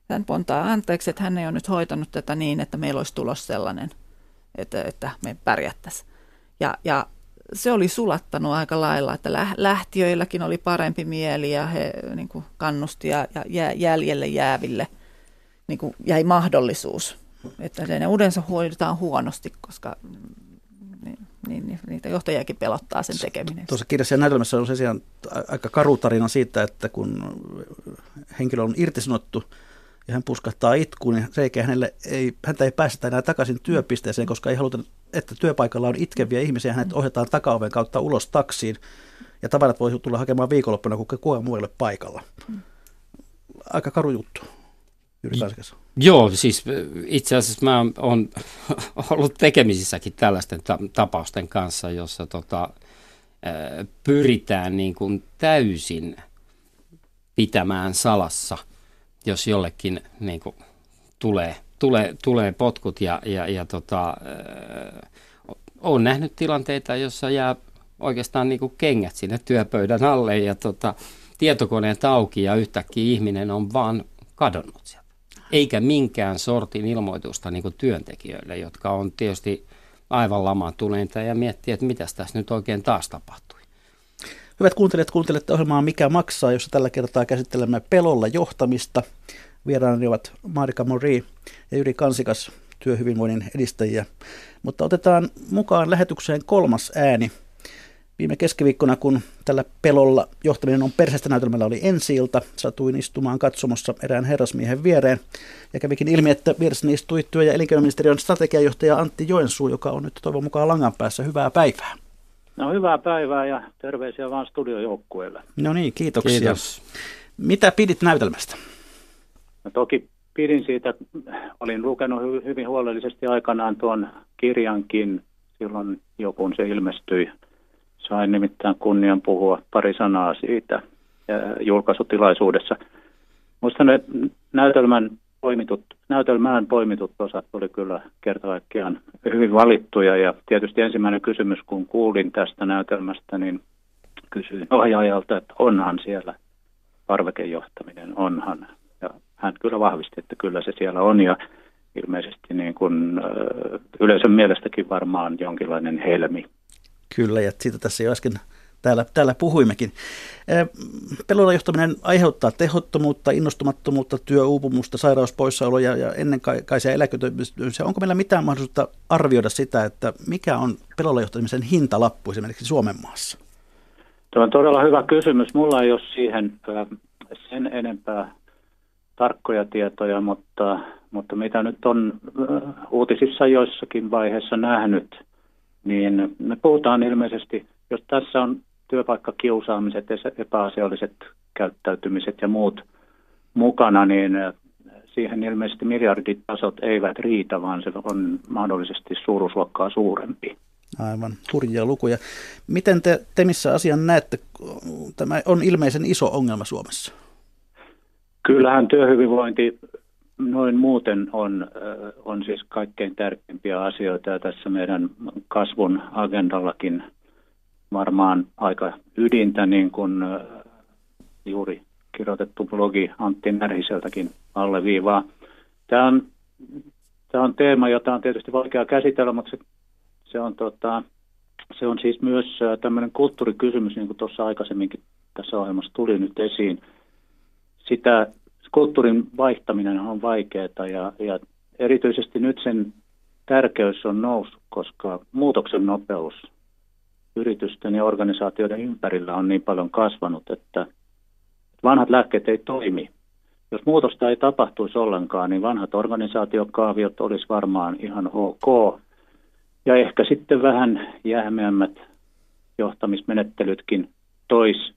Hän pontaa anteeksi, että hän ei ole nyt hoitanut tätä niin, että meillä olisi tulos sellainen, että, että me pärjättäisiin. Ja, ja se oli sulattanut aika lailla, että lähtiöilläkin oli parempi mieli ja he niin kuin kannusti ja jäljelle jääville – niin kuin jäi mahdollisuus. että ne yleensä hoidetaan huonosti, koska niin, niin, niin, niitä johtajakin pelottaa sen tekeminen. Tuossa kirjassa ja näytelmässä on se aika karu tarina siitä, että kun henkilö on irtisanottu ja hän puskahtaa itkuun, niin se eikä hänelle ei, häntä ei päästä enää takaisin työpisteeseen, koska ei haluta, että työpaikalla on itkeviä ihmisiä, hänet ohjataan takaoven kautta ulos taksiin ja tavarat voi tulla hakemaan viikonloppuna, kun kukaan muu ei ole paikalla. Aika karu juttu. Kansikas. Joo, siis itse asiassa mä oon ollut tekemisissäkin tällaisten tapausten kanssa, jossa tota, pyritään niin kuin täysin pitämään salassa, jos jollekin niin kuin tulee, tulee, tulee potkut ja, ja, ja tota, olen nähnyt tilanteita, jossa jää oikeastaan niin kuin kengät sinne työpöydän alle ja tota, tietokoneet auki ja yhtäkkiä ihminen on vaan kadonnut sieltä. Eikä minkään sortin ilmoitusta niin työntekijöille, jotka on tietysti aivan lamaantuneita ja miettiä, että mitä tässä nyt oikein taas tapahtui. Hyvät kuuntelijat, kuuntelette ohjelmaa Mikä maksaa, jossa tällä kertaa käsittelemme pelolla johtamista. Vieraani ovat Marika Mori ja Jyri Kansikas, työhyvinvoinnin edistäjiä. Mutta otetaan mukaan lähetykseen kolmas ääni – Viime keskiviikkona, kun tällä pelolla johtaminen on perheestä näytelmällä oli ensi ilta, satuin istumaan katsomossa erään herrasmiehen viereen. Ja kävikin ilmi, että vieressäni istui työ- ja elinkeinoministeriön strategiajohtaja Antti Joensuu, joka on nyt toivon mukaan langan päässä. Hyvää päivää. No hyvää päivää ja terveisiä vaan studiojoukkueelle. No niin, kiitoksia. Kiitos. Mitä pidit näytelmästä? No toki pidin siitä, olin lukenut hyvin huolellisesti aikanaan tuon kirjankin silloin jo kun se ilmestyi Sain nimittäin kunnian puhua pari sanaa siitä julkaisutilaisuudessa. Minusta ne näytelmän poimitut, näytelmään poimitut osat oli kyllä kerta kaikkiaan hyvin valittuja. Ja tietysti ensimmäinen kysymys, kun kuulin tästä näytelmästä, niin kysyin ohjaajalta, että onhan siellä parvekejohtaminen, onhan. Ja hän kyllä vahvisti, että kyllä se siellä on ja ilmeisesti niin kuin, yleisön mielestäkin varmaan jonkinlainen helmi Kyllä, ja siitä tässä jo äsken täällä, täällä puhuimmekin. Pelolla johtaminen aiheuttaa tehottomuutta, innostumattomuutta, työuupumusta, sairauspoissaoloja ja ennen kaikkea eläköitymistä. Onko meillä mitään mahdollisuutta arvioida sitä, että mikä on pelolla johtamisen hintalappu esimerkiksi Suomen maassa? Tuo on todella hyvä kysymys. Mulla ei ole siihen sen enempää tarkkoja tietoja, mutta, mutta mitä nyt on uutisissa joissakin vaiheessa nähnyt – niin me puhutaan ilmeisesti, jos tässä on työpaikkakiusaamiset, epäasialliset käyttäytymiset ja muut mukana, niin siihen ilmeisesti miljarditasot eivät riitä, vaan se on mahdollisesti suuruusluokkaa suurempi. Aivan, hurjia lukuja. Miten te, te missä asian näette, tämä on ilmeisen iso ongelma Suomessa? Kyllähän työhyvinvointi noin muuten on, on siis kaikkein tärkeimpiä asioita ja tässä meidän kasvun agendallakin varmaan aika ydintä, niin kuin juuri kirjoitettu blogi Antti Närhiseltäkin alleviivaa. Tämä on, tämä on teema, jota on tietysti vaikea käsitellä, mutta se, se, on, tota, se on siis myös tämmöinen kulttuurikysymys, niin kuin tuossa aikaisemminkin tässä ohjelmassa tuli nyt esiin. Sitä kulttuurin vaihtaminen on vaikeaa ja, ja erityisesti nyt sen tärkeys on noussut, koska muutoksen nopeus yritysten ja organisaatioiden ympärillä on niin paljon kasvanut, että vanhat lääkkeet ei toimi. Jos muutosta ei tapahtuisi ollenkaan, niin vanhat organisaatiokaaviot olisi varmaan ihan ok. Ja ehkä sitten vähän jähmeämmät johtamismenettelytkin tois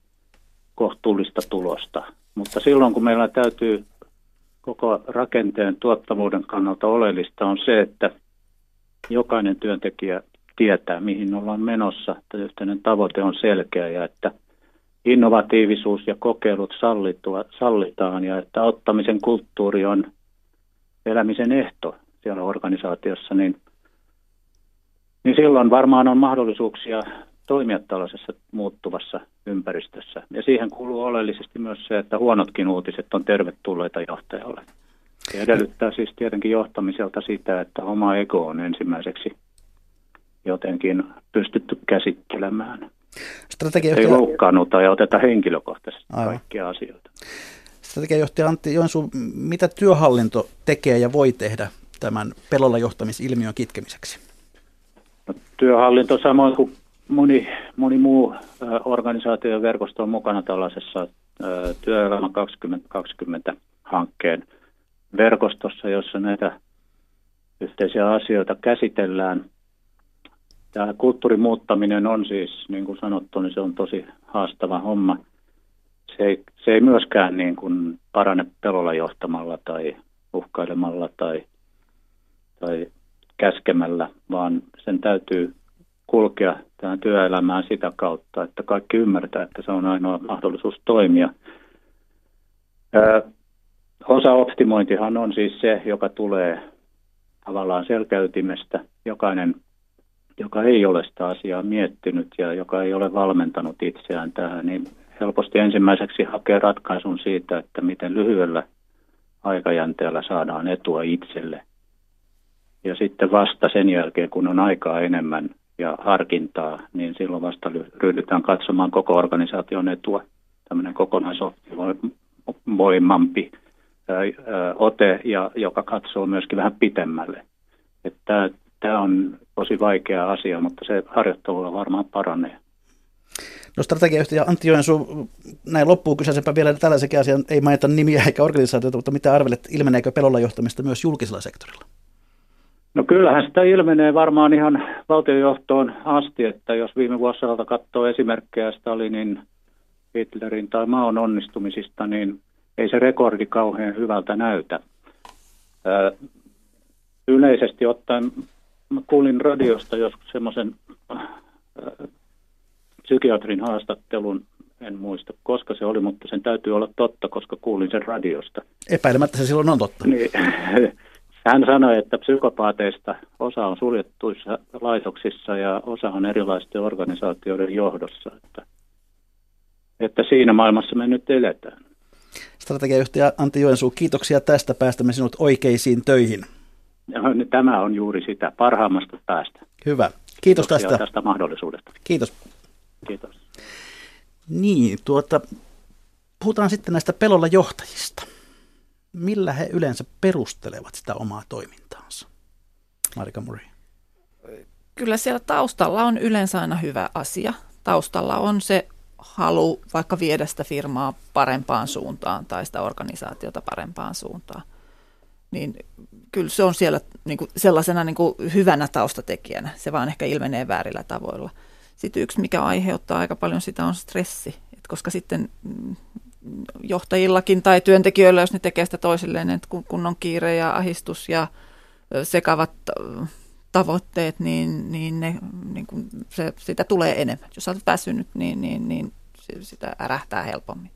kohtuullista tulosta. Mutta silloin kun meillä täytyy koko rakenteen tuottavuuden kannalta oleellista on se, että jokainen työntekijä tietää, mihin ollaan menossa, että yhteinen tavoite on selkeä ja että innovatiivisuus ja kokeilut sallitua, sallitaan ja että ottamisen kulttuuri on elämisen ehto siellä organisaatiossa, niin, niin silloin varmaan on mahdollisuuksia toimia tällaisessa muuttuvassa ympäristössä. Ja siihen kuuluu oleellisesti myös se, että huonotkin uutiset on tervetulleita johtajalle. Se edellyttää siis tietenkin johtamiselta sitä, että oma ego on ensimmäiseksi jotenkin pystytty käsittelemään. Strategiajohtaja... Ei loukkaannuta ja oteta henkilökohtaisesti Aivan. kaikkia asioita. Strategiajohtaja Antti Joensuu, mitä työhallinto tekee ja voi tehdä tämän pelolla johtamisilmiön kitkemiseksi? No, työhallinto samoin kuin moni, moni muu organisaatio ja verkosto on mukana tällaisessa Työelämä 2020 hankkeen verkostossa, jossa näitä yhteisiä asioita käsitellään. Tämä kulttuurin muuttaminen on siis, niin kuin sanottu, niin se on tosi haastava homma. Se ei, se ei myöskään niin kuin parane pelolla johtamalla tai uhkailemalla tai, tai käskemällä, vaan sen täytyy kulkea tähän työelämään sitä kautta, että kaikki ymmärtää, että se on ainoa mahdollisuus toimia. Ö, osa optimointihan on siis se, joka tulee tavallaan selkäytimestä. Jokainen, joka ei ole sitä asiaa miettinyt ja joka ei ole valmentanut itseään tähän, niin helposti ensimmäiseksi hakee ratkaisun siitä, että miten lyhyellä aikajänteellä saadaan etua itselle. Ja sitten vasta sen jälkeen, kun on aikaa enemmän ja harkintaa, niin silloin vasta ryhdytään katsomaan koko organisaation etua. Tämmöinen kokonaisvoimampi ote, ja, joka katsoo myöskin vähän pitemmälle. Että tämä on tosi vaikea asia, mutta se harjoittelulla varmaan paranee. No strategiayhtiö Antti Joensuu, näin loppuu kyseisempä vielä tällaisenkin asian, ei mainita nimiä eikä organisaatiota, mutta mitä arvelet, ilmeneekö pelolla johtamista myös julkisella sektorilla? No kyllähän sitä ilmenee varmaan ihan valtionjohtoon asti, että jos viime vuosilta katsoo esimerkkejä Stalinin, Hitlerin tai maon onnistumisista, niin ei se rekordi kauhean hyvältä näytä. Yleisesti ottaen mä kuulin radiosta joskus semmoisen psykiatrin haastattelun, en muista koska se oli, mutta sen täytyy olla totta, koska kuulin sen radiosta. Epäilemättä se silloin on totta. Niin, hän sanoi, että psykopaateista osa on suljettuissa laitoksissa ja osa on erilaisten organisaatioiden johdossa. Että, että siinä maailmassa me nyt eletään. Strategiajohtaja Antti Joensuu, kiitoksia tästä. Päästämme sinut oikeisiin töihin. Tämä on juuri sitä parhaimmasta päästä. Hyvä. Kiitos Kiitoksia tästä. tästä mahdollisuudesta. Kiitos. Kiitos. Niin, tuota, puhutaan sitten näistä pelolla johtajista millä he yleensä perustelevat sitä omaa toimintaansa? Marika Muri. Kyllä siellä taustalla on yleensä aina hyvä asia. Taustalla on se halu vaikka viedä sitä firmaa parempaan suuntaan tai sitä organisaatiota parempaan suuntaan. Niin kyllä se on siellä niin kuin sellaisena niin kuin hyvänä taustatekijänä. Se vaan ehkä ilmenee väärillä tavoilla. Sitten yksi, mikä aiheuttaa aika paljon sitä, on stressi. Et koska sitten mm, johtajillakin tai työntekijöillä, jos ne tekee sitä toisilleen, että kun on kiire ja ahistus ja sekavat tavoitteet, niin, niin, ne, niin kun se, sitä tulee enemmän. Jos olet väsynyt, niin, niin, niin sitä ärähtää helpommin.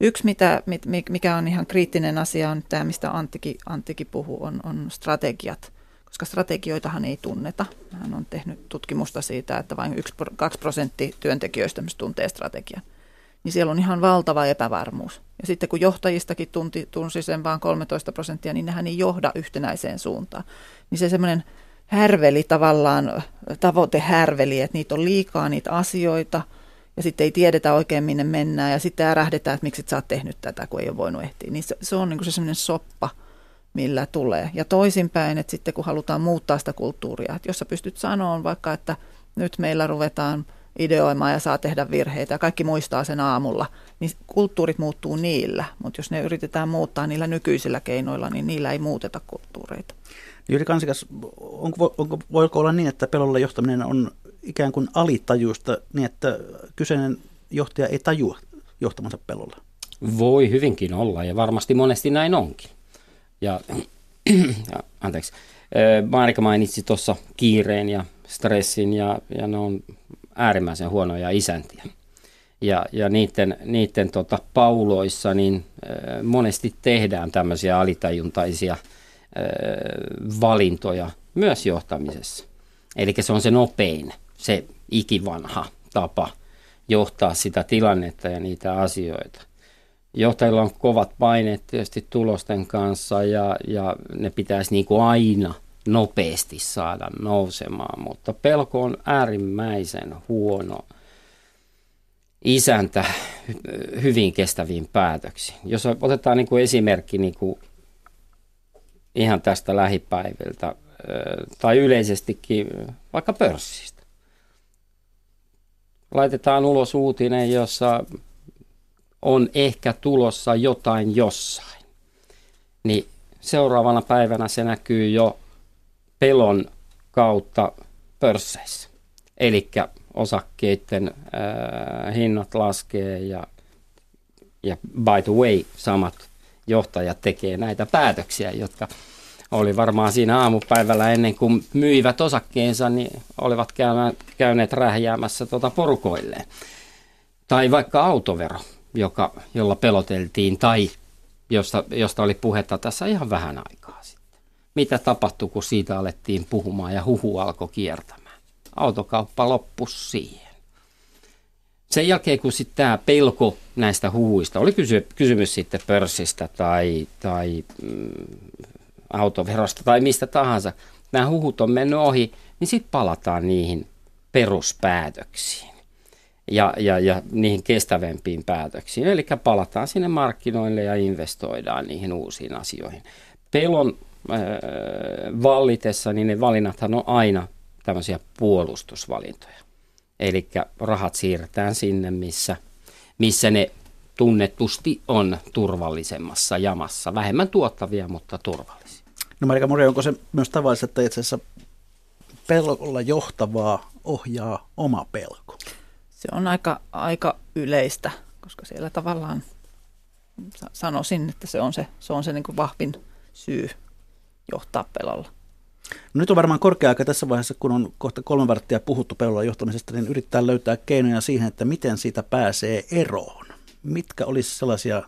Yksi, mitä, mikä on ihan kriittinen asia, on tämä, mistä Anttikin, Anttikin puhuu, on, on strategiat. Koska strategioitahan ei tunneta. Hän on tehnyt tutkimusta siitä, että vain 1-2 prosenttia työntekijöistä tuntee strategian niin siellä on ihan valtava epävarmuus. Ja sitten kun johtajistakin tunti, tunsi sen vain 13 prosenttia, niin nehän ei johda yhtenäiseen suuntaan. Niin se semmoinen härveli tavallaan, tavoitehärveli, että niitä on liikaa niitä asioita, ja sitten ei tiedetä oikein minne mennään, ja sitten ärähdetään, että miksi et sä oot tehnyt tätä, kun ei ole voinut ehtiä. Niin se, se on niin se semmoinen soppa, millä tulee. Ja toisinpäin, että sitten kun halutaan muuttaa sitä kulttuuria, että jos sä pystyt sanoa vaikka, että nyt meillä ruvetaan – ideoimaan ja saa tehdä virheitä ja kaikki muistaa sen aamulla, niin kulttuurit muuttuu niillä, mutta jos ne yritetään muuttaa niillä nykyisillä keinoilla, niin niillä ei muuteta kulttuureita. Jyri Kansikas, onko, onko, voiko olla niin, että pelolla johtaminen on ikään kuin alitajuista niin, että kyseinen johtaja ei tajua johtamansa pelolla? Voi hyvinkin olla ja varmasti monesti näin onkin. Ja, ja anteeksi, Marika mainitsi tuossa kiireen ja stressin ja, ja ne on äärimmäisen huonoja isäntiä. Ja, ja niiden, niiden tota, pauloissa niin äh, monesti tehdään tämmöisiä alitajuntaisia äh, valintoja myös johtamisessa. Eli se on se nopein, se ikivanha tapa johtaa sitä tilannetta ja niitä asioita. Johtajilla on kovat paineet tietysti tulosten kanssa ja, ja ne pitäisi niin kuin aina – nopeasti saada nousemaan, mutta pelko on äärimmäisen huono isäntä hyvin kestäviin päätöksiin. Jos otetaan niin kuin esimerkki niin kuin ihan tästä lähipäiviltä tai yleisestikin vaikka pörssistä. Laitetaan ulos uutinen, jossa on ehkä tulossa jotain jossain. Niin seuraavana päivänä se näkyy jo pelon kautta pörsseissä. Eli osakkeiden äh, hinnat laskee ja, ja by the way samat johtajat tekee näitä päätöksiä, jotka oli varmaan siinä aamupäivällä ennen kuin myivät osakkeensa, niin olivat käyneet rähjäämässä tuota porukoilleen. Tai vaikka autovero, joka, jolla peloteltiin, tai josta, josta oli puhetta tässä ihan vähän aikaa sitten. Mitä tapahtui, kun siitä alettiin puhumaan ja huhu alkoi kiertämään? Autokauppa loppui siihen. Sen jälkeen, kun sitten tämä pelko näistä huhuista, oli kysy- kysymys sitten pörssistä tai, tai mm, autoverosta tai mistä tahansa, nämä huhut on mennyt ohi, niin sitten palataan niihin peruspäätöksiin ja, ja, ja niihin kestävämpiin päätöksiin. Eli palataan sinne markkinoille ja investoidaan niihin uusiin asioihin. Pelon vallitessa, niin ne valinnathan on aina tämmöisiä puolustusvalintoja. Eli rahat siirretään sinne, missä, missä ne tunnetusti on turvallisemmassa jamassa. Vähemmän tuottavia, mutta turvallisia. No Marika Mori, onko se myös tavallista, että itse asiassa pelolla johtavaa ohjaa oma pelko? Se on aika, aika yleistä, koska siellä tavallaan sanoisin, että se on se, se, on se niin kuin vahvin syy johtaa pelolla. No nyt on varmaan korkea aika tässä vaiheessa, kun on kohta kolme varttia puhuttu pelolla johtamisesta, niin yrittää löytää keinoja siihen, että miten siitä pääsee eroon. Mitkä olisi sellaisia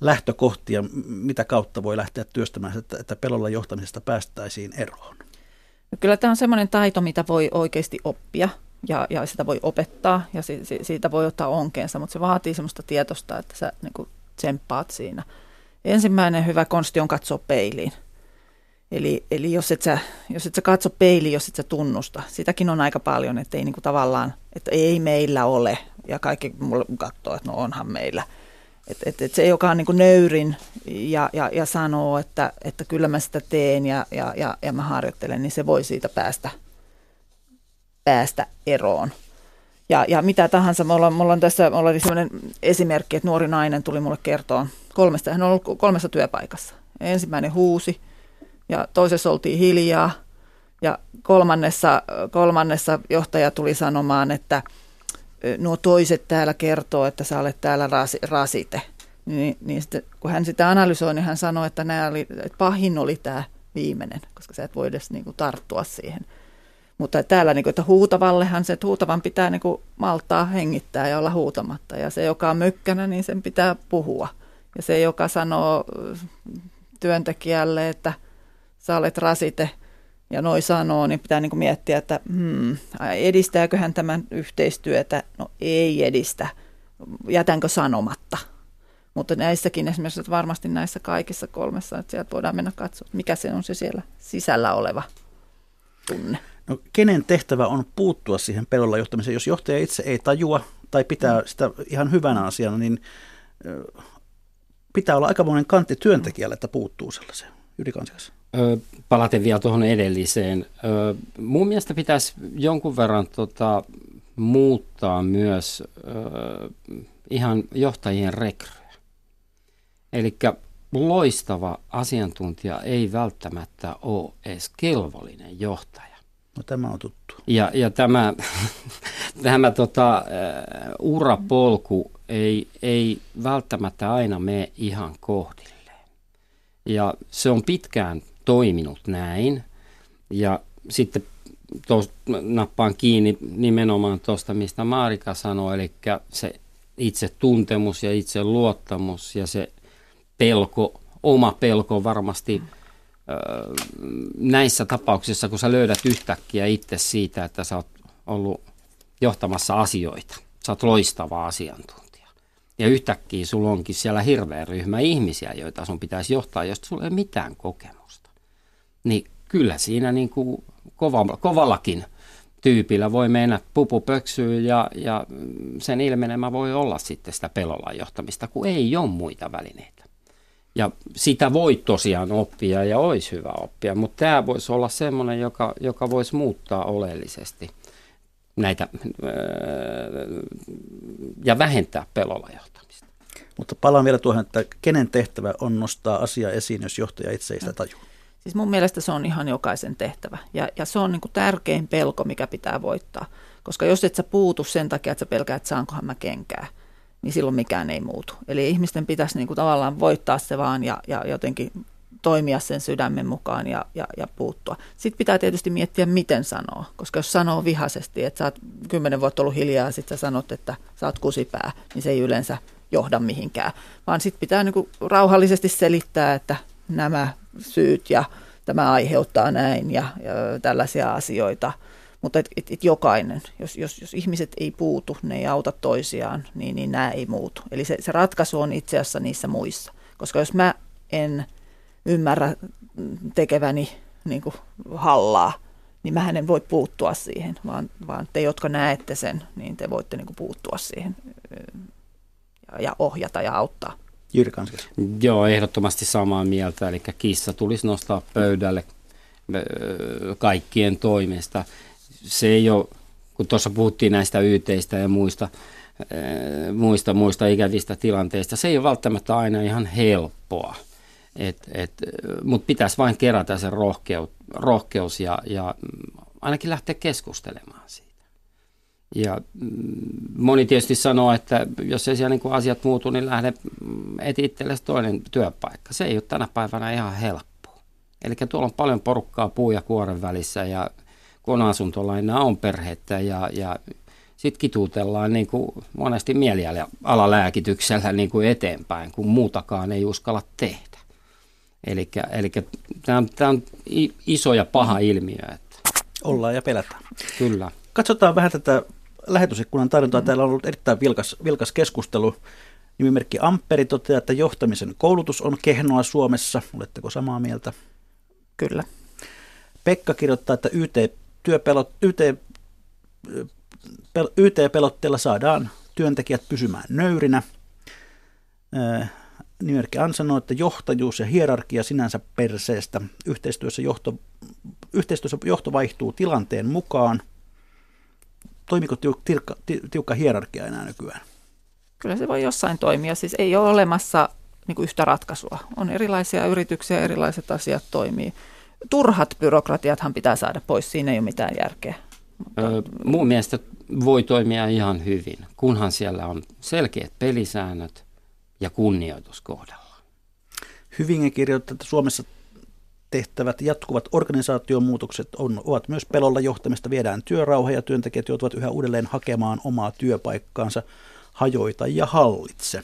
lähtökohtia, mitä kautta voi lähteä työstämään, että, että pelolla johtamisesta päästäisiin eroon? No kyllä tämä on semmoinen taito, mitä voi oikeasti oppia ja, ja sitä voi opettaa ja si, si, siitä voi ottaa onkeensa, mutta se vaatii semmoista tietosta, että sä niin kuin tsemppaat siinä. Ensimmäinen hyvä konsti on katsoa peiliin. Eli, eli jos, et sä, jos et sä katso peiliin, jos et sä tunnusta, sitäkin on aika paljon, että ei niin kuin tavallaan, että ei meillä ole, ja kaikki mulle katsoo, että no onhan meillä. Että et, et se, joka on niin kuin nöyrin ja, ja, ja sanoo, että, että kyllä mä sitä teen ja, ja, ja, ja mä harjoittelen, niin se voi siitä päästä päästä eroon. Ja, ja mitä tahansa, me ollaan, me ollaan tässä, me ollaan sellainen esimerkki, että nuori nainen tuli mulle kertoa kolmesta, hän on ollut kolmessa työpaikassa. Ensimmäinen huusi ja toisessa oltiin hiljaa ja kolmannessa, kolmannessa johtaja tuli sanomaan, että nuo toiset täällä kertoo, että sä olet täällä rasi, rasite. Niin, niin sitten, kun hän sitä analysoi, niin hän sanoi, että, oli, että pahin oli tämä viimeinen, koska sä et voi edes niin kuin, tarttua siihen – mutta täällä, niin kuin, että huutavallehan se, että huutavan pitää niin kuin, maltaa hengittää ja olla huutamatta. Ja se, joka on mykkänä, niin sen pitää puhua. Ja se, joka sanoo työntekijälle, että sä olet rasite, ja noi sanoo, niin pitää niin kuin miettiä, että hmm, edistääkö tämän yhteistyötä? No ei edistä. Jätänkö sanomatta? Mutta näissäkin esimerkiksi että varmasti näissä kaikissa kolmessa, että sieltä voidaan mennä katsomaan, mikä se on se siellä sisällä oleva tunne. No, kenen tehtävä on puuttua siihen pelolla johtamiseen? Jos johtaja itse ei tajua tai pitää sitä ihan hyvänä asiana, niin pitää olla aika monen kantti työntekijälle, että puuttuu sellaiseen. Yli Ö, palaten vielä tuohon edelliseen. Mun mielestä pitäisi jonkun verran tota, muuttaa myös ihan johtajien rekryä. Eli loistava asiantuntija ei välttämättä ole edes kelvollinen johtaja. No tämä on tuttu. Ja, ja tämä, tämä tota, uh, urapolku ei, ei välttämättä aina mene ihan kohdilleen. Ja se on pitkään toiminut näin. Ja sitten tos, nappaan kiinni nimenomaan tuosta, mistä Marika sanoi, eli se itse tuntemus ja itse luottamus ja se pelko, oma pelko varmasti – näissä tapauksissa, kun sä löydät yhtäkkiä itse siitä, että sä oot ollut johtamassa asioita, sä oot loistava asiantuntija. Ja yhtäkkiä sulla onkin siellä hirveä ryhmä ihmisiä, joita sun pitäisi johtaa, josta sulla ei ole mitään kokemusta. Niin kyllä siinä niin kuin kova, kovallakin tyypillä voi mennä pupu pöksyyn ja, ja sen ilmenemä voi olla sitten sitä pelolla johtamista, kun ei ole muita välineitä. Ja sitä voi tosiaan oppia ja olisi hyvä oppia, mutta tämä voisi olla semmoinen, joka, joka voisi muuttaa oleellisesti näitä ja vähentää pelolla johtamista. Mutta palaan vielä tuohon, että kenen tehtävä on nostaa asia esiin, jos johtaja itse ei sitä tajua. Siis mun mielestä se on ihan jokaisen tehtävä. Ja, ja se on niin kuin tärkein pelko, mikä pitää voittaa. Koska jos et sä puutu sen takia, että sä pelkäät, saankohan mä kenkää, niin silloin mikään ei muutu. Eli ihmisten pitäisi niin kuin tavallaan voittaa se vaan ja, ja jotenkin toimia sen sydämen mukaan ja, ja, ja puuttua. Sitten pitää tietysti miettiä, miten sanoo, koska jos sanoo vihaisesti, että sä oot kymmenen vuotta ollut hiljaa ja sitten sä sanot, että sä oot kusipää, niin se ei yleensä johda mihinkään, vaan sitten pitää niin kuin rauhallisesti selittää, että nämä syyt ja tämä aiheuttaa näin ja, ja tällaisia asioita. Mutta et, et, et jokainen, jos, jos, jos ihmiset ei puutu, ne ei auta toisiaan, niin, niin nämä ei muutu. Eli se, se ratkaisu on itse asiassa niissä muissa. Koska jos mä en ymmärrä tekeväni niin kuin hallaa, niin mä en voi puuttua siihen, vaan, vaan te, jotka näette sen, niin te voitte niin kuin puuttua siihen ja, ja ohjata ja auttaa. Jyri Joo, ehdottomasti samaa mieltä. Eli kissa tulisi nostaa pöydälle kaikkien toimesta. Se ei ole, kun tuossa puhuttiin näistä yhteistä ja muista, muista, muista ikävistä tilanteista, se ei ole välttämättä aina ihan helppoa. Mutta pitäisi vain kerätä se rohkeus, rohkeus ja, ja ainakin lähteä keskustelemaan siitä. Ja mm, moni tietysti sanoo, että jos ei siellä niin asiat muutu, niin lähde mm, eti itsellesi toinen työpaikka. Se ei ole tänä päivänä ihan helppoa. Eli tuolla on paljon porukkaa puu ja kuoren välissä ja kun asuntolaina on perhettä ja, ja sitten kituutellaan niin kuin monesti mielialalääkityksellä niin kuin eteenpäin, kun muutakaan ei uskalla tehdä. Eli tämä on, on iso ja paha ilmiö. Että. Ollaan ja pelätään. Kyllä. Katsotaan vähän tätä lähetysikkunan tarjontaa. Täällä on ollut erittäin vilkas, vilkas keskustelu. Nimimerkki Amperi toteaa, että johtamisen koulutus on kehnoa Suomessa. Oletteko samaa mieltä? Kyllä. Pekka kirjoittaa, että YT, työpelot, YT, YT-pelotteella saadaan työntekijät pysymään nöyrinä. Nimimerkki An sanoo, että johtajuus ja hierarkia sinänsä perseestä. Yhteistyössä johto, yhteistyössä johto vaihtuu tilanteen mukaan toimiko tiukka, tiukka hierarkia enää nykyään? Kyllä se voi jossain toimia. Siis ei ole olemassa niin kuin yhtä ratkaisua. On erilaisia yrityksiä, erilaiset asiat toimii. Turhat byrokratiathan pitää saada pois, siinä ei ole mitään järkeä. Mutta... Öö, mun mielestä voi toimia ihan hyvin, kunhan siellä on selkeät pelisäännöt ja kunnioitus kohdalla. Hyvin kirjoittaa, että Suomessa tehtävät jatkuvat organisaatiomuutokset on, ovat myös pelolla johtamista, viedään työrauha ja työntekijät joutuvat yhä uudelleen hakemaan omaa työpaikkaansa, hajoita ja hallitse.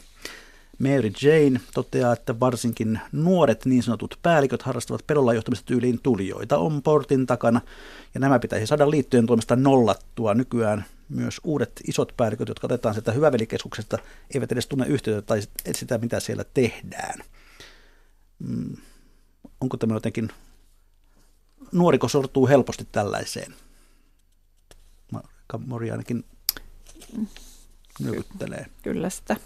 Mary Jane toteaa, että varsinkin nuoret niin sanotut päälliköt harrastavat pelolla johtamista tyyliin tulijoita on portin takana, ja nämä pitäisi saada liittojen toimesta nollattua. Nykyään myös uudet isot päälliköt, jotka otetaan sieltä hyvävelikeskuksesta, eivät edes tunne yhteyttä tai sitä, mitä siellä tehdään. Mm onko tämä jotenkin, nuoriko sortuu helposti tällaiseen? Mori ainakin nyökyttelee. Kyllä sitä.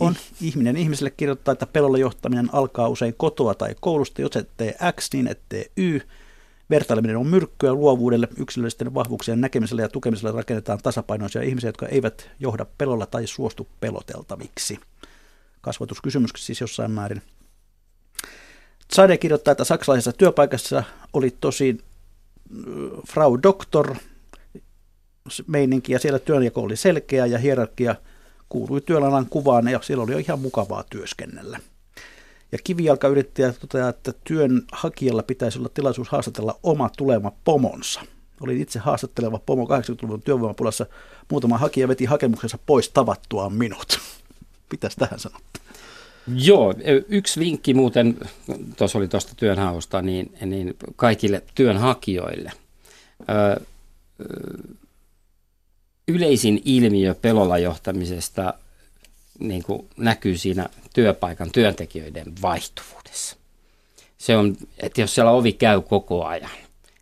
On. Ihminen ihmiselle kirjoittaa, että pelolla johtaminen alkaa usein kotoa tai koulusta. Jos et tee X, niin et tee Y. Vertaileminen on myrkkyä luovuudelle, yksilöllisten vahvuuksien näkemiselle ja tukemiselle rakennetaan tasapainoisia ihmisiä, jotka eivät johda pelolla tai suostu peloteltaviksi. Kasvatuskysymys siis jossain määrin. Sade kirjoittaa, että saksalaisessa työpaikassa oli tosi Frau Doktor meininki ja siellä työnjako oli selkeä ja hierarkia kuului työalan kuvaan ja siellä oli ihan mukavaa työskennellä. Ja kivijalkayrittäjä toteaa, että työnhakijalla pitäisi olla tilaisuus haastatella oma tulema pomonsa. Olin itse haastatteleva pomo 80-luvun työvoimapulassa. Muutama hakija veti hakemuksensa pois tavattuaan minut. Pitäisi tähän sanoa? Joo, yksi vinkki muuten, tuossa oli tuosta työnhausta, niin, niin kaikille työnhakijoille. Ö, yleisin ilmiö pelolla johtamisesta niin kuin näkyy siinä työpaikan työntekijöiden vaihtuvuudessa. Se on, että jos siellä ovi käy koko ajan,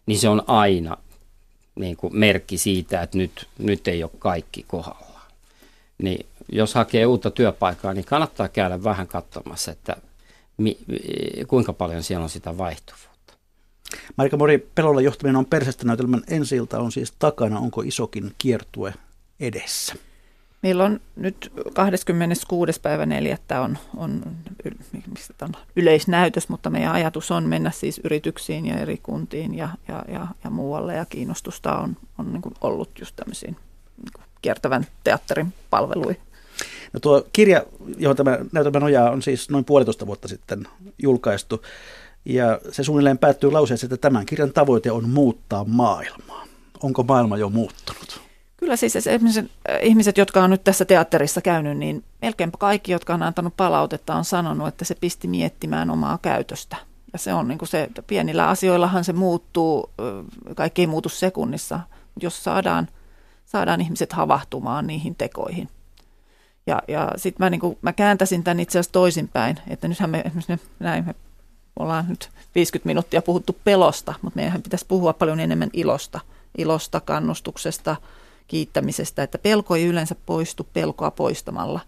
niin se on aina niin kuin merkki siitä, että nyt, nyt ei ole kaikki kohdallaan. Niin jos hakee uutta työpaikkaa, niin kannattaa käydä vähän katsomassa, että mi, kuinka paljon siellä on sitä vaihtuvuutta. Marika Mori, pelolla johtaminen on persestä näytelmän ensi on siis takana. Onko isokin kiertue edessä? Meillä on nyt 26. päivä 4. on, on, on yleisnäytös, mutta meidän ajatus on mennä siis yrityksiin ja eri kuntiin ja, ja, ja, ja muualle. Ja kiinnostusta on, on niin ollut just tämmöisiin niin kiertävän teatterin palveluihin. No tuo kirja, johon tämä näytelmä nojaa, on siis noin puolitoista vuotta sitten julkaistu. Ja se suunnilleen päättyy lauseeseen, että tämän kirjan tavoite on muuttaa maailmaa. Onko maailma jo muuttunut? Kyllä siis ihmiset, ihmiset, jotka on nyt tässä teatterissa käynyt, niin melkeinpä kaikki, jotka on antanut palautetta, on sanonut, että se pisti miettimään omaa käytöstä. Ja se on niin kuin se, pienillä asioillahan se muuttuu, kaikki ei muutu sekunnissa, jos saadaan, saadaan ihmiset havahtumaan niihin tekoihin. Ja, ja sitten mä, niin mä kääntäisin tämän itse asiassa toisinpäin, että nythän me esimerkiksi näin, me ollaan nyt 50 minuuttia puhuttu pelosta, mutta meidän pitäisi puhua paljon enemmän ilosta, ilosta, kannustuksesta, kiittämisestä, että pelko ei yleensä poistu pelkoa poistamalla,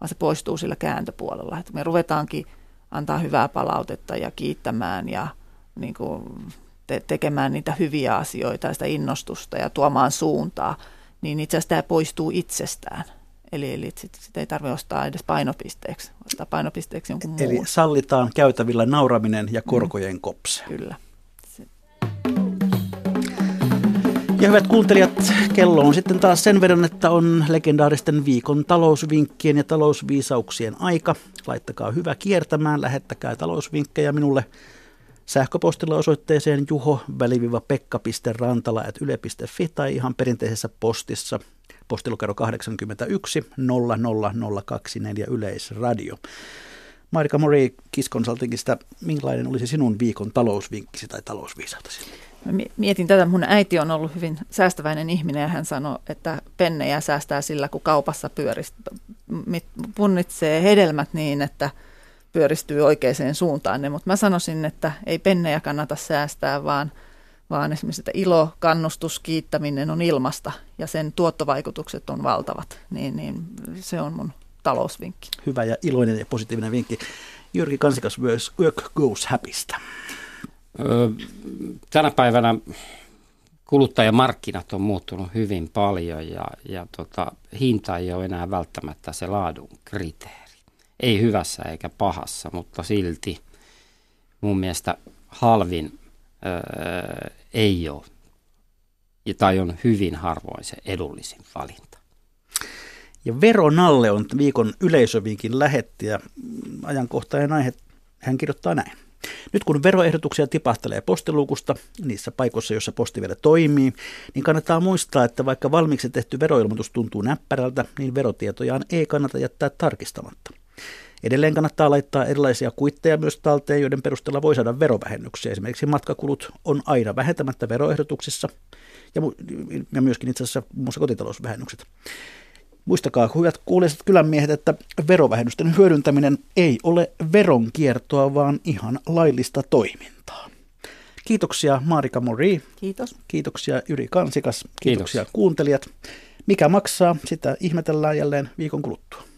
vaan se poistuu sillä kääntöpuolella. Että me ruvetaankin antaa hyvää palautetta ja kiittämään ja niin kuin te- tekemään niitä hyviä asioita ja sitä innostusta ja tuomaan suuntaa, niin itse asiassa tämä poistuu itsestään. Eli, eli sitä sit ei tarvitse ostaa edes painopisteeksi, ostaa painopisteeksi jonkun Eli muun. sallitaan käytävillä nauraminen ja korkojen mm. kopse. Kyllä. Ja hyvät kuuntelijat, kello on sitten taas sen verran, että on legendaaristen viikon talousvinkkien ja talousviisauksien aika. Laittakaa hyvä kiertämään, lähettäkää talousvinkkejä minulle sähköpostilla osoitteeseen juho-pekka.rantala.yle.fi tai ihan perinteisessä postissa postilukero 81 00024 Yleisradio. Marika Mori Kiskonsaltingista, minkälainen olisi sinun viikon talousvinkkisi tai talousviisautasi? Mietin tätä, mun äiti on ollut hyvin säästäväinen ihminen ja hän sanoi, että pennejä säästää sillä, kun kaupassa pyörist, punnitsee hedelmät niin, että pyöristyy oikeaan suuntaan. Mutta mä sanoisin, että ei pennejä kannata säästää, vaan, vaan esimerkiksi että ilo, kannustus, kiittäminen on ilmasta ja sen tuottovaikutukset on valtavat. Niin, niin se on mun talousvinkki. Hyvä ja iloinen ja positiivinen vinkki. Jyrki Kansikas myös Work Goes Happystä. Tänä päivänä kuluttajamarkkinat on muuttunut hyvin paljon ja, ja tota, hinta ei ole enää välttämättä se laadun kriteeri. Ei hyvässä eikä pahassa, mutta silti mun mielestä halvin öö, ei ole tai on hyvin harvoin se edullisin valinta. Ja Veronalle on viikon yleisövinkin lähetti ja ajankohtainen aihe, hän kirjoittaa näin. Nyt kun veroehdotuksia tipahtelee postiluukusta niissä paikoissa, joissa posti vielä toimii, niin kannattaa muistaa, että vaikka valmiiksi tehty veroilmoitus tuntuu näppärältä, niin verotietojaan ei kannata jättää tarkistamatta. Edelleen kannattaa laittaa erilaisia kuitteja myös talteen, joiden perusteella voi saada verovähennyksiä. Esimerkiksi matkakulut on aina vähentämättä veroehdotuksissa ja, ja myöskin itse asiassa muun muassa kotitalousvähennykset. Muistakaa, hyvät kuuliset kylänmiehet, että verovähennysten hyödyntäminen ei ole veronkiertoa, vaan ihan laillista toimintaa. Kiitoksia Marika Mori. Kiitos. Kiitoksia Yri Kansikas. Kiitoksia Kiitos. kuuntelijat. Mikä maksaa, sitä ihmetellään jälleen viikon kuluttua.